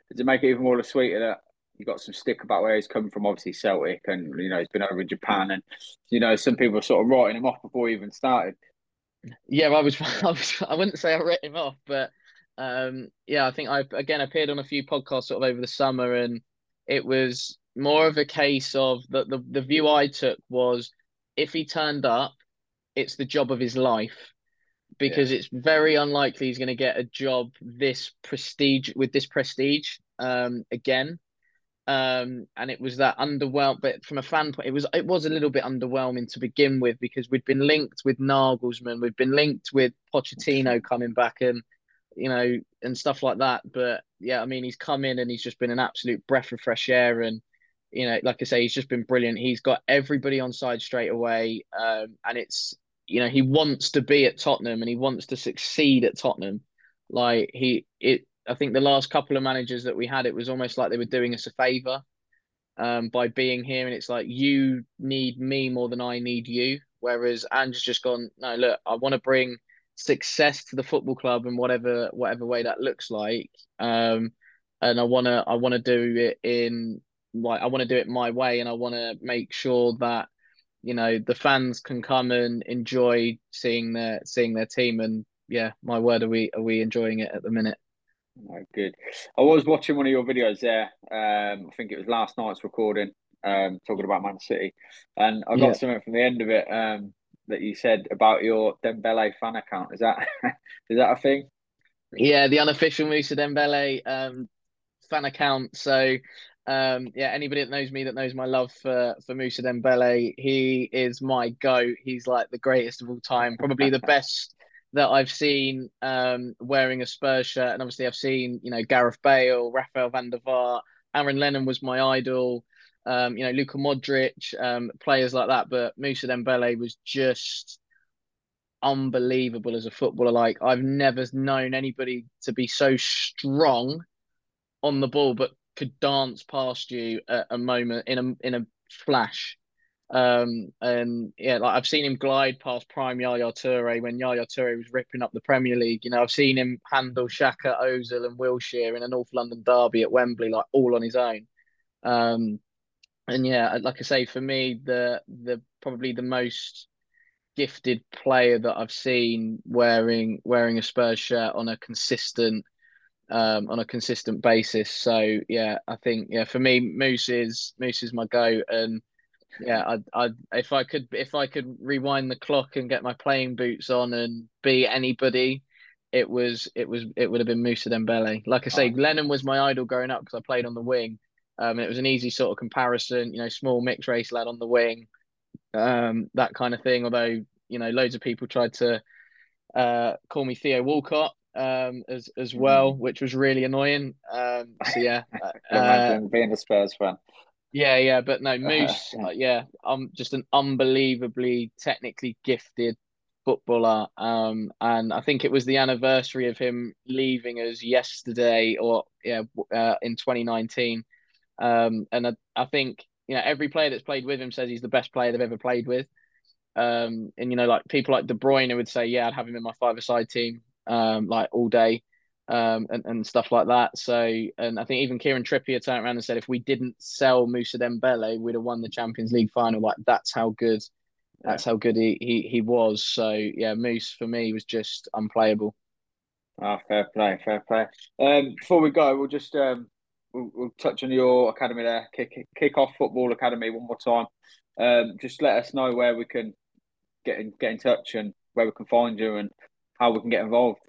Does it make it even more sweeter that you got some stick about where he's coming from? Obviously Celtic, and you know he's been over in Japan, and you know some people are sort of writing him off before he even started. Yeah, I was, I was, I wouldn't say I wrote him off, but um, yeah, I think I again appeared on a few podcasts sort of over the summer, and it was more of a case of the the, the view I took was if he turned up it's the job of his life because yeah. it's very unlikely he's going to get a job this prestige with this prestige um, again. Um, and it was that underwhelmed, but from a fan point, it was it was a little bit underwhelming to begin with because we'd been linked with Nagelsmann, we'd been linked with Pochettino coming back, and you know, and stuff like that. But yeah, I mean, he's come in and he's just been an absolute breath of fresh air, and you know, like I say, he's just been brilliant. He's got everybody on side straight away, um, and it's you know he wants to be at Tottenham and he wants to succeed at Tottenham. Like he, it. I think the last couple of managers that we had, it was almost like they were doing us a favor um, by being here, and it's like you need me more than I need you. Whereas Ange's just gone, no, look, I want to bring success to the football club in whatever whatever way that looks like. Um, and I wanna I wanna do it in like I want to do it my way, and I want to make sure that you know the fans can come and enjoy seeing their seeing their team. And yeah, my word, are we are we enjoying it at the minute? Oh, good. I was watching one of your videos there. Um, I think it was last night's recording, um, talking about Man City, and I got yeah. something from the end of it um, that you said about your Dembele fan account. Is that is that a thing? Yeah, the unofficial Moussa Dembele um, fan account. So um, yeah, anybody that knows me that knows my love for for Moussa Dembele, he is my goat. He's like the greatest of all time, probably the best that I've seen um, wearing a Spurs shirt. And obviously, I've seen you know Gareth Bale, Rafael van der Vaart, Aaron Lennon was my idol. Um, you know Luka Modric, um, players like that. But Moussa Dembele was just unbelievable as a footballer. Like I've never known anybody to be so strong on the ball, but could dance past you at a moment in a in a flash. Um, and yeah, like I've seen him glide past prime Yaya Toure when Yaya Toure was ripping up the Premier League. You know, I've seen him handle Xhaka, Ozil, and Wilshere in a North London derby at Wembley, like all on his own. Um, and yeah, like I say, for me, the the probably the most gifted player that I've seen wearing wearing a Spurs shirt on a consistent um, on a consistent basis. So yeah, I think yeah for me Moose is Moose is my go, and yeah, I I if I could if I could rewind the clock and get my playing boots on and be anybody, it was it was it would have been Moussa Dembele. Like I say, oh. Lennon was my idol growing up because I played on the wing. Um, it was an easy sort of comparison, you know, small mixed race lad on the wing, um, that kind of thing. Although you know, loads of people tried to uh, call me Theo Walcott, um, as as well, mm. which was really annoying. Um, so yeah, uh, being a Spurs fan. Yeah, yeah, but no, Moose, uh, yeah, I'm just an unbelievably technically gifted footballer. Um, and I think it was the anniversary of him leaving us yesterday, or yeah, uh, in 2019. Um, and I, I think you know every player that's played with him says he's the best player they've ever played with. Um, and you know, like people like De Bruyne would say, yeah, I'd have him in my five-a-side team um, like all day um, and, and stuff like that. So, and I think even Kieran Trippier turned around and said, if we didn't sell Moussa Dembele, we'd have won the Champions League final. Like that's how good, that's how good he, he, he was. So yeah, Moose for me was just unplayable. Ah, oh, fair play, fair play. Um, before we go, we'll just um, we'll, we'll, touch on your academy there, kick kick off football academy one more time. Um, just let us know where we can get in get in touch and where we can find you and how we can get involved.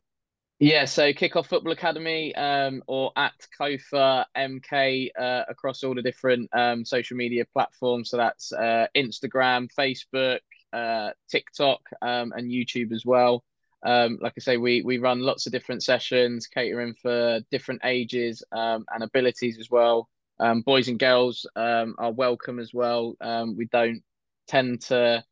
Yeah, so Kickoff Football Academy um, or at Kofa MK uh, across all the different um, social media platforms. So that's uh, Instagram, Facebook, uh, TikTok, um, and YouTube as well. Um, like I say, we we run lots of different sessions, catering for different ages um, and abilities as well. Um, boys and girls are welcome as well. Um, we don't tend to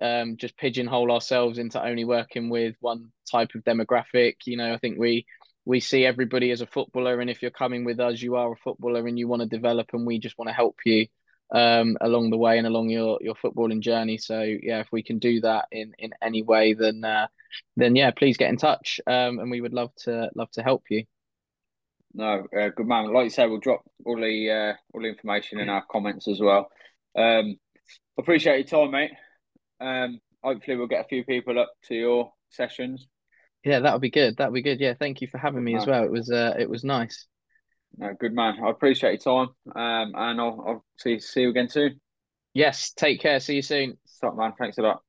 um, just pigeonhole ourselves into only working with one type of demographic. You know, I think we we see everybody as a footballer, and if you're coming with us, you are a footballer, and you want to develop, and we just want to help you um, along the way and along your your footballing journey. So yeah, if we can do that in in any way, then uh, then yeah, please get in touch, um, and we would love to love to help you. No, uh, good man. Like you said, we'll drop all the uh, all the information in our comments as well. Um, appreciate your time, mate. Um, hopefully, we'll get a few people up to your sessions. Yeah, that would be good. That would be good. Yeah, thank you for having good me man. as well. It was uh, it was nice. No, good man. I appreciate your time. Um, and I'll, I'll see see you again soon. Yes, take care. See you soon. Stop, man. Thanks a lot.